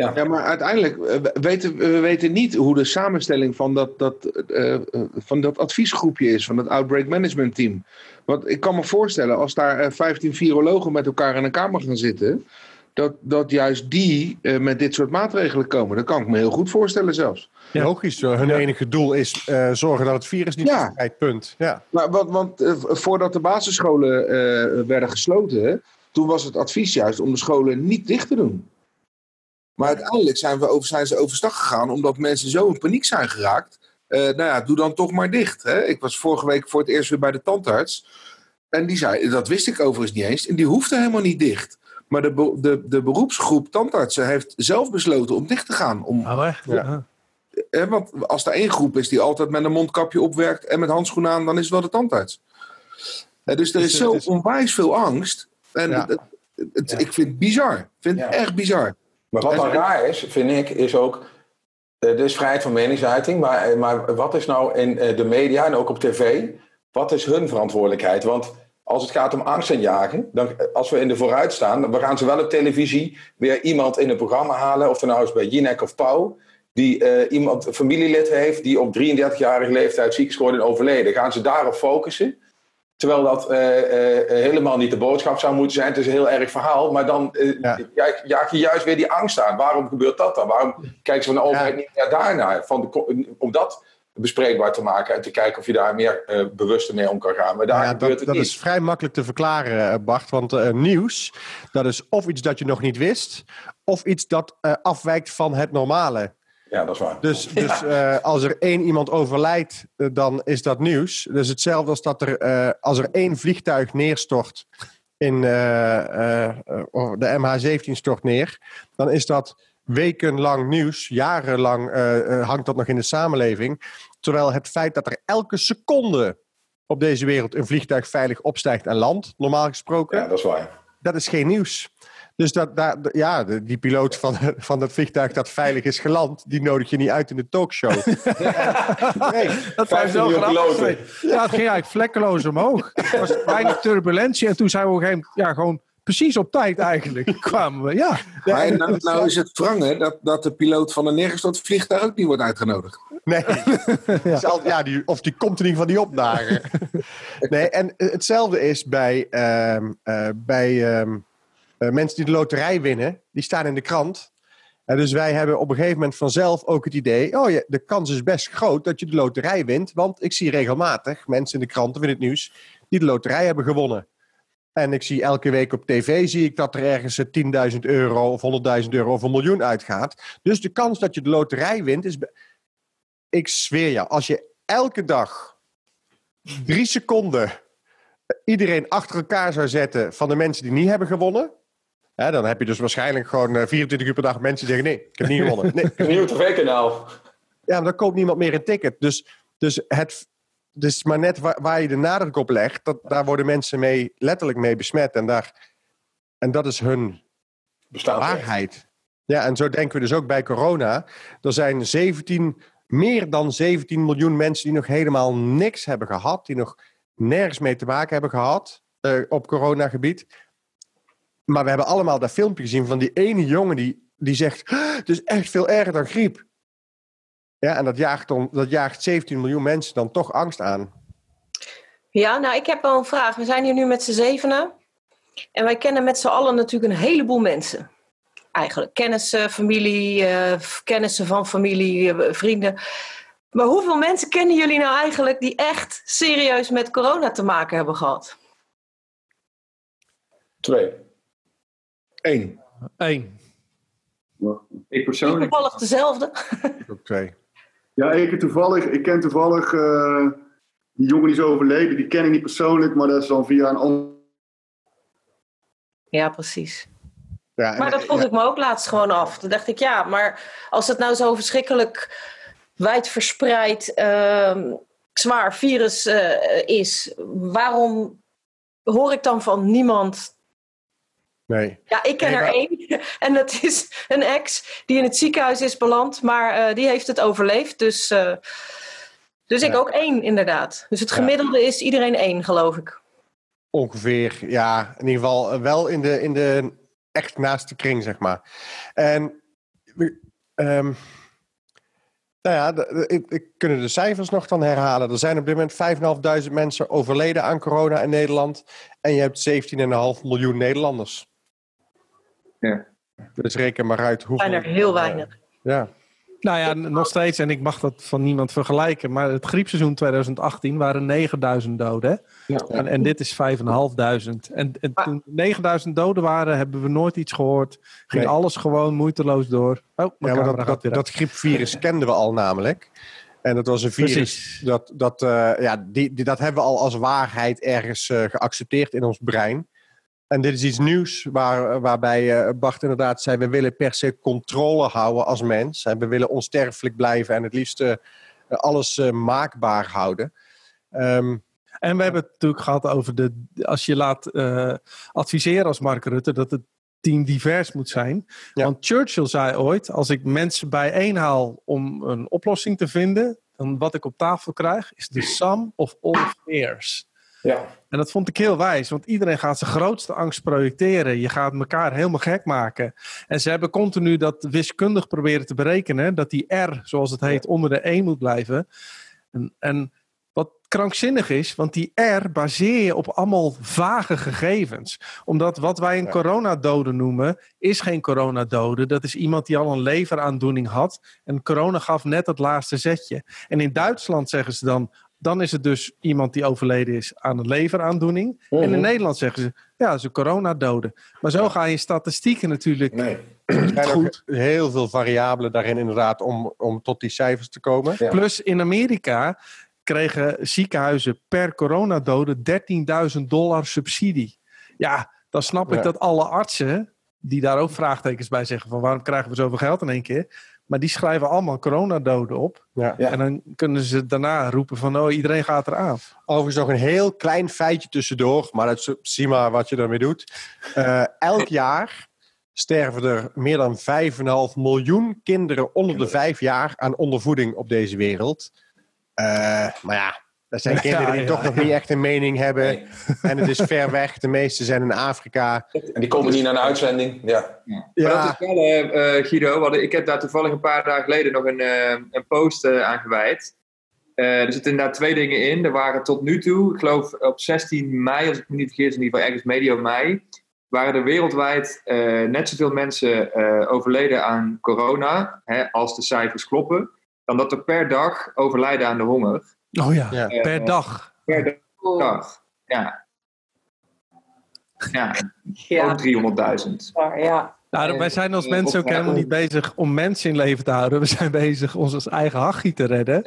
Ja. ja, maar uiteindelijk uh, weten we weten niet hoe de samenstelling van dat, dat, uh, van dat adviesgroepje is, van het Outbreak Management Team. Want ik kan me voorstellen, als daar 15 virologen met elkaar in een kamer gaan zitten, dat, dat juist die met dit soort maatregelen komen. Dat kan ik me heel goed voorstellen zelfs. Ja. Logisch, hun enige doel is zorgen dat het virus niet ja. punt. Ja. Maar, want, want voordat de basisscholen werden gesloten, toen was het advies juist om de scholen niet dicht te doen. Maar uiteindelijk zijn, we over, zijn ze overstag gegaan omdat mensen zo in paniek zijn geraakt. Uh, nou ja, doe dan toch maar dicht. Hè? Ik was vorige week voor het eerst weer bij de tandarts. En die zei, dat wist ik overigens niet eens. En die hoefde helemaal niet dicht. Maar de, de, de beroepsgroep tandartsen heeft zelf besloten om dicht te gaan. Om, oh, echt? Ja. want als er één groep is die altijd met een mondkapje opwerkt en met handschoenen aan, dan is het wel de tandarts. dus er is zo onwijs veel angst. En het, het, ik vind het bizar. Ik vind het echt bizar. Maar wat dan raar is, vind ik, is ook. Er is vrijheid van meningsuiting, maar, maar wat is nou in de media en ook op tv, wat is hun verantwoordelijkheid? Want als het gaat om angst en jagen, dan, als we in de vooruit staan, dan gaan ze wel op televisie weer iemand in een programma halen, of er nou is bij Jinek of Pauw, die uh, iemand, familielid heeft die op 33-jarige leeftijd ziek is geworden en overleden. Gaan ze daarop focussen? Terwijl dat uh, uh, helemaal niet de boodschap zou moeten zijn. Het is een heel erg verhaal. Maar dan ja. jaag je juist weer die angst aan. Waarom gebeurt dat dan? Waarom kijken ze van de overheid niet naar daarnaar? Van de, om dat bespreekbaar te maken en te kijken of je daar meer uh, bewuster mee om kan gaan. Maar daar ja, dat, dat is vrij makkelijk te verklaren, eh, Bart. Want uh, nieuws, dat is of iets dat je nog niet wist, of iets dat uh, afwijkt van het normale. Ja, dat is waar. Dus, dus ja. als er één iemand overlijdt, dan is dat nieuws. Dus hetzelfde als dat er, als er één vliegtuig neerstort in de MH17 stort neer, dan is dat wekenlang nieuws, jarenlang hangt dat nog in de samenleving. Terwijl het feit dat er elke seconde op deze wereld een vliegtuig veilig opstijgt en landt, normaal gesproken. Ja, dat is waar. Dat is geen nieuws. Dus dat, daar, ja, die piloot van, van dat vliegtuig dat veilig is geland, die nodig je niet uit in de talkshow. nee, dat wel grappig. Ja, het ging eigenlijk vlekkeloos omhoog. Er was weinig turbulentie en toen zijn we op een gegeven moment ja, gewoon precies op tijd eigenlijk kwamen we. Ja. Maar nou, nou is het wrangen dat, dat de piloot van een neergestort vliegtuig ook niet wordt uitgenodigd. Nee, ja. ja die, of die komt in ieder geval niet opdagen. nee, en hetzelfde is bij, uh, uh, bij uh, mensen die de loterij winnen. Die staan in de krant. En dus wij hebben op een gegeven moment vanzelf ook het idee... oh ja, de kans is best groot dat je de loterij wint. Want ik zie regelmatig mensen in de kranten, in het nieuws... die de loterij hebben gewonnen. En ik zie elke week op tv zie ik dat er ergens 10.000 euro of 100.000 euro of een miljoen uitgaat. Dus de kans dat je de loterij wint is. Ik zweer je, als je elke dag drie seconden iedereen achter elkaar zou zetten van de mensen die niet hebben gewonnen. Hè, dan heb je dus waarschijnlijk gewoon 24 uur per dag mensen die zeggen: nee, ik heb niet gewonnen. Nee, nieuw tv-kanaal. Ja, maar dan koopt niemand meer een ticket. Dus, dus het, dus maar net waar, waar, je de nadruk op legt, dat, daar worden mensen mee, letterlijk mee besmet. En, daar, en dat is hun Bestaat waarheid. Ja, en zo denken we dus ook bij corona. Er zijn 17, meer dan 17 miljoen mensen die nog helemaal niks hebben gehad. Die nog nergens mee te maken hebben gehad uh, op coronagebied. Maar we hebben allemaal dat filmpje gezien van die ene jongen die, die zegt... het is echt veel erger dan griep. Ja, en dat jaagt, dan, dat jaagt 17 miljoen mensen dan toch angst aan. Ja, nou, ik heb wel een vraag. We zijn hier nu met z'n zevenen. En wij kennen met z'n allen natuurlijk een heleboel mensen. Eigenlijk kennissen, familie, uh, kennissen van familie, uh, vrienden. Maar hoeveel mensen kennen jullie nou eigenlijk die echt serieus met corona te maken hebben gehad? Twee. Eén. Eén. Ik persoonlijk. Toevallig dezelfde. Twee. Ja, ik, toevallig, ik ken toevallig uh, die jongen die is overleden. Die ken ik niet persoonlijk, maar dat is dan via een ander. Ja, precies. Ja, maar dat vroeg ja. ik me ook laatst gewoon af. Toen dacht ik, ja, maar als het nou zo verschrikkelijk wijdverspreid uh, zwaar virus uh, is, waarom hoor ik dan van niemand Nee. Ja, ik ken nee, er één. En dat is een ex die in het ziekenhuis is beland, maar uh, die heeft het overleefd. Dus, uh, dus ja. ik ook één, inderdaad. Dus het gemiddelde ja. is iedereen één, geloof ik. Ongeveer, ja. In ieder geval wel in de, in de echt naaste kring, zeg maar. En um, nou ja, de, ik, ik kunnen de cijfers nog dan herhalen. Er zijn op dit moment 5.500 mensen overleden aan corona in Nederland. En je hebt 17,5 miljoen Nederlanders. Ja. Dus reken maar uit hoeveel. Zijn er heel weinig. Ja. Nou ja, nog steeds, en ik mag dat van niemand vergelijken, maar het griepseizoen 2018 waren 9000 doden. Ja. En, en, dit is 5500. En, en toen 9000 doden waren, hebben we nooit iets gehoord. Ging nee. alles gewoon moeiteloos door. Oh, ja, maar dat, dat, dat griepvirus kenden we al namelijk. En dat was een virus. Precies. Dat, dat, uh, ja, die, die, dat hebben we al als waarheid ergens uh, geaccepteerd in ons brein. En dit is iets nieuws waar, waarbij uh, Bart inderdaad zei: we willen per se controle houden als mens. En we willen onsterfelijk blijven en het liefst uh, alles uh, maakbaar houden. Um, en we hebben het natuurlijk gehad over de. Als je laat adviseren als Mark Rutte dat het team divers moet zijn. Ja. Want Churchill zei ooit: als ik mensen bijeenhaal om een oplossing te vinden, dan wat ik op tafel krijg is de sum of all fears. Ja. En dat vond ik heel wijs, want iedereen gaat zijn grootste angst projecteren. Je gaat elkaar helemaal gek maken. En ze hebben continu dat wiskundig proberen te berekenen, dat die R, zoals het heet, onder de E moet blijven. En, en wat krankzinnig is, want die R baseer je op allemaal vage gegevens. Omdat wat wij een coronadode noemen, is geen coronadode. Dat is iemand die al een leveraandoening had. En corona gaf net het laatste zetje. En in Duitsland zeggen ze dan, dan is het dus iemand die overleden is aan een leveraandoening. En in mhm. Nederland zeggen ze, ja, dat is een coronadode. Maar zo gaan je statistieken natuurlijk nee. Er zijn ook heel veel variabelen daarin inderdaad om, om tot die cijfers te komen. Plus in Amerika kregen ziekenhuizen per coronadode 13.000 dollar subsidie. Ja, dan snap ik dat alle artsen, die daar ook vraagtekens bij zeggen van waarom krijgen we zoveel geld in één keer, maar die schrijven allemaal coronadoden op. Ja. En dan kunnen ze daarna roepen van oh, iedereen gaat eraan. Overigens nog een heel klein feitje tussendoor. Maar dat, zie maar wat je ermee doet. Uh, elk jaar sterven er meer dan 5,5 miljoen kinderen onder de 5 jaar aan ondervoeding op deze wereld. Uh, maar ja, dat zijn kinderen die toch nog niet echt een mening hebben. En het is ver weg. De meeste zijn in Afrika. En die komen niet naar een uitzending. Ja. Maar dat is wel, uh, Guido. Ik heb daar toevallig een paar dagen geleden nog een, uh, een post uh, aan gewijd. er zitten daar twee dingen in. Er waren tot nu toe, ik geloof op 16 mei, als ik me niet vergis, in ieder geval ergens medio mei, waren er wereldwijd net zoveel mensen overleden aan corona, hè, als de cijfers kloppen, dan dat er per dag overlijden aan de honger. Oh ja, ja. per dag. Per dag, ja. Ja, ja. 300.000. Ja. Nou, wij zijn als mensen ook helemaal niet bezig om mensen in leven te houden. We zijn bezig ons eigen hachie te redden.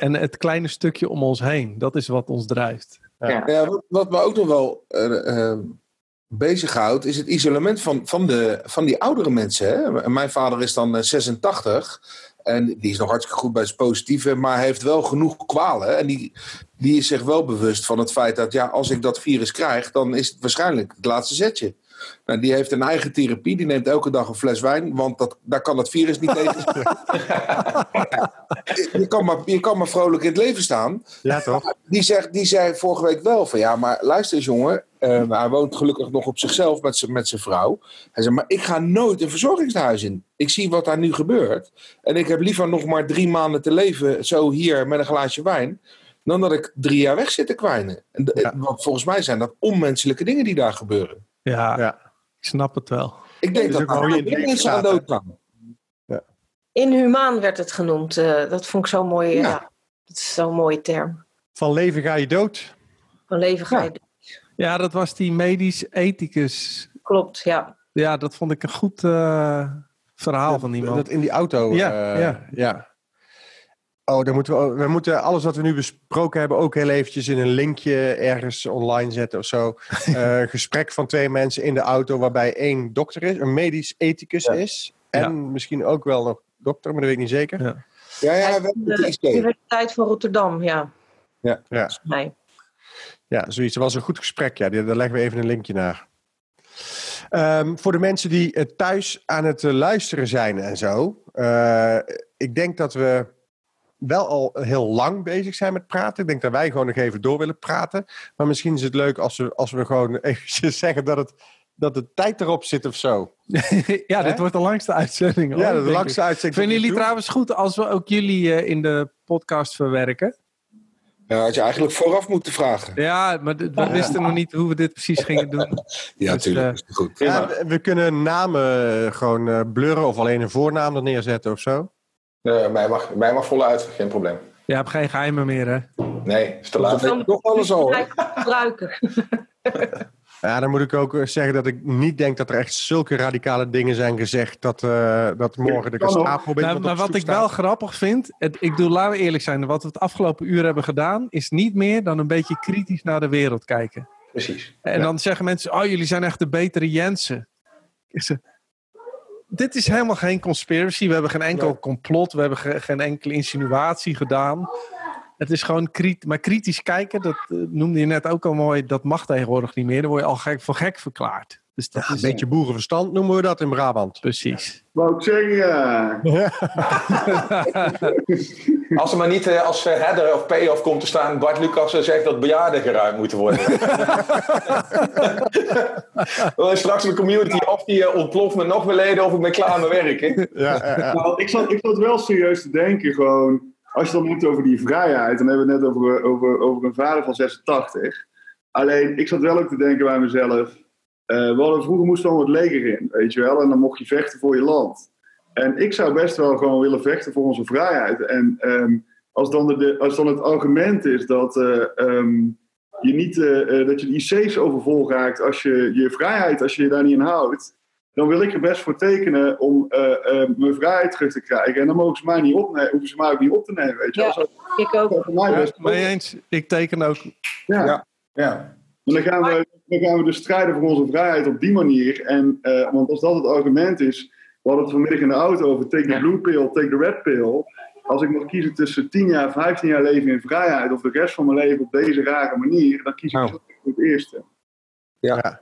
En het kleine stukje om ons heen. Dat is wat ons drijft. Ja. ja wat, wat, me ook nog wel uh, uh, bezighoudt, is het isolement van, van, de, van die oudere mensen. Hè? Mijn vader is dan 86. En die is nog hartstikke goed bij het positieve, maar heeft wel genoeg kwalen. En die, die is zich wel bewust van het feit dat ja, als ik dat virus krijg, dan is het waarschijnlijk het laatste zetje. Nou, die heeft een eigen therapie. Die neemt elke dag een fles wijn, want dat, daar kan het virus niet tegen. je, kan maar, je kan maar vrolijk in het leven staan. Ja, toch? Die, zegt, die zei vorige week wel van ja, maar luister eens jongen. Uh, hij woont gelukkig nog op zichzelf met zijn met vrouw. Hij zei, maar ik ga nooit een verzorgingshuis in. Ik zie wat daar nu gebeurt. En ik heb liever nog maar drie maanden te leven zo hier met een glaasje wijn dan dat ik drie jaar weg zit te kwijnen. En Want volgens mij zijn dat onmenselijke dingen die daar gebeuren. Ja, ja. ik snap het wel. Ik denk dat er mensen aan dood gaan. Ja. Inhumaan werd het genoemd. Uh, dat vond ik zo'n mooi. Ja. dat is zo'n mooie term. Van leven ga je dood. Van leven ga je dood. Ja, dat was die medisch ethicus. Klopt, ja. Ja, dat vond ik een goed uh, verhaal van iemand. Dat in die auto. Ja, uh, ja. Oh, dan moeten we, we moeten alles wat we nu besproken hebben ook heel eventjes in een linkje ergens online zetten of zo. uh, gesprek van twee mensen in de auto waarbij één dokter is, een medisch ethicus is. En misschien ook wel nog dokter, maar dat weet ik niet zeker. Ja, ja, ja we hebben de Universiteit van Rotterdam, ja. Ja, ja. Nee. ja zoiets. Dat was een goed gesprek, ja. Daar leggen we even een linkje naar. Um, voor de mensen die uh, thuis aan het uh, luisteren zijn en zo. ik denk dat we wel al heel lang bezig zijn met praten. Ik denk dat wij gewoon nog even door willen praten. Maar misschien is het leuk als we, als we gewoon eventjes zeggen dat het dat de tijd erop zit of zo. ja, dit wordt de langste uitzending. ja, de langste uitzending. Vinden jullie trouwens goed als we ook jullie uh, in de podcast verwerken? Ja, had je eigenlijk vooraf moeten vragen. Ja, maar we wisten nog niet hoe we dit precies gingen doen. ja, natuurlijk. Dus, uh, goed. Ja, we kunnen namen gewoon uh, blurren of alleen een voornaam er neerzetten of zo. Mij, mag, mij mag voluit, geen probleem. Je hebt geen geheimen meer, hè? Nee, is te laat. Nog alles al. gebruiken. Ja, dan moet ik ook zeggen dat ik niet denk dat er echt zulke radicale dingen zijn gezegd dat, uh, dat morgen de Gestapo... Nou, maar wat ik wel grappig vind, het, ik doe, laten we eerlijk zijn, wat we het afgelopen uur hebben gedaan, is niet meer dan een beetje kritisch naar de wereld kijken. precies. En dan zeggen mensen, oh, jullie zijn echt de betere Jensen. Dit is helemaal geen conspiracy. We hebben geen enkel complot. We hebben geen enkele insinuatie gedaan. Het is gewoon kritisch. Maar kritisch kijken, dat eh, noemde je net ook al mooi. Dat mag tegenwoordig niet meer. Dan word je al gek, voor gek verklaard. Dus dat is een beetje boerenverstand noemen we dat in Brabant. Precies. Wou ik zeggen, als er maar niet uh, als header of payoff komt te staan, Bart Lucas zegt dat bejaarden geruimd moeten worden. Straks een community of die uh, ontploft met nog meer leden of ik ben klaar met werken. Ja, ja, Nou, ik, zat, ik zat wel serieus te denken, gewoon, als je dan moet over die vrijheid, dan hebben we het net over, over, over een vader van 86. Alleen, ik zat wel ook te denken bij mezelf, uh, we hadden, vroeger moest dan het leger in, weet je wel. En dan mocht je vechten voor je land. En ik zou best wel gewoon willen vechten voor onze vrijheid. En um, als, dan de, als dan het argument is dat, uh, um, je, niet, uh, dat je de IC's overvol raakt als je je vrijheid, als je je daar niet in houdt, dan wil ik er best voor tekenen om mijn vrijheid terug te krijgen. En dan mogen ze mij niet opnemen, hoeven ze mij ook niet op te nemen, weet je ja, ik ook. Ja, mee eens, ik teken ook. Ja. ja. ja. En dan gaan, we, dan gaan we dus strijden voor onze vrijheid op die manier. En, uh, want als dat het argument is, we hadden het vanmiddag in de auto over take the blue pill, take the red pill. Als ik mag kiezen tussen 10 jaar, 15 jaar leven in vrijheid of de rest van mijn leven op deze rare manier, dan kies ik nou. het eerste. Ja. ja.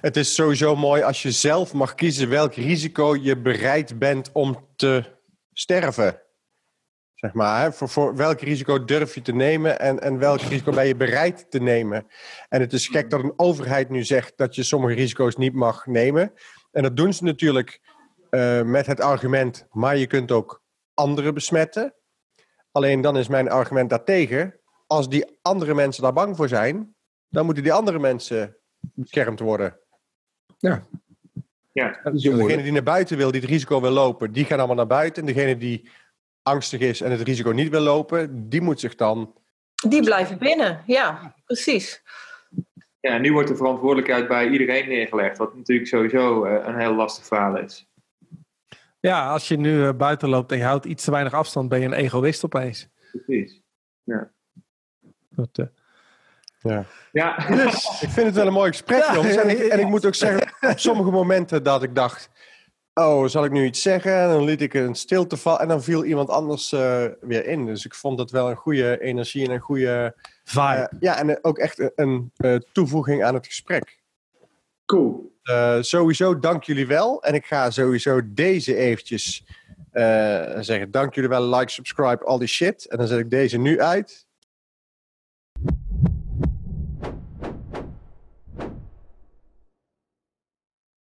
Het is sowieso mooi als je zelf mag kiezen welk risico je bereid bent om te sterven. Zeg maar, hè? Voor, voor welk risico durf je te nemen en, en welk risico ben je bereid te nemen? En het is gek dat een overheid nu zegt dat je sommige risico's niet mag nemen. En dat doen ze natuurlijk uh, met het argument, maar je kunt ook anderen besmetten. Alleen dan is mijn argument daartegen, als die andere mensen daar bang voor zijn, dan moeten die andere mensen beschermd worden. Ja. Ja, degene die naar buiten wil, die het risico wil lopen, die gaan allemaal naar buiten. En degene die angstig is en het risico niet wil lopen, die moet zich dan. Die blijven binnen, ja, precies. Ja, nu wordt de verantwoordelijkheid bij iedereen neergelegd, wat natuurlijk sowieso uh, een heel lastig verhaal is. Ja, als je nu uh, buiten loopt en je houdt iets te weinig afstand, ben je een egoïst opeens. Precies. Ja. Dat, uh, ja. ja. Dus, ik vind het wel een mooi gesprek, jongens. En ik, en ik moet ook zeggen, op sommige momenten dat ik dacht oh, zal ik nu iets zeggen? En dan liet ik een stilte vallen en dan viel iemand anders uh, weer in. Dus ik vond dat wel een goede energie en een goede vibe. Uh, ja, en ook echt een, een uh, toevoeging aan het gesprek. Cool. sowieso dank jullie wel. En ik ga sowieso deze eventjes zeggen. Dank jullie wel, like, subscribe, al die shit. En dan zet ik deze nu uit.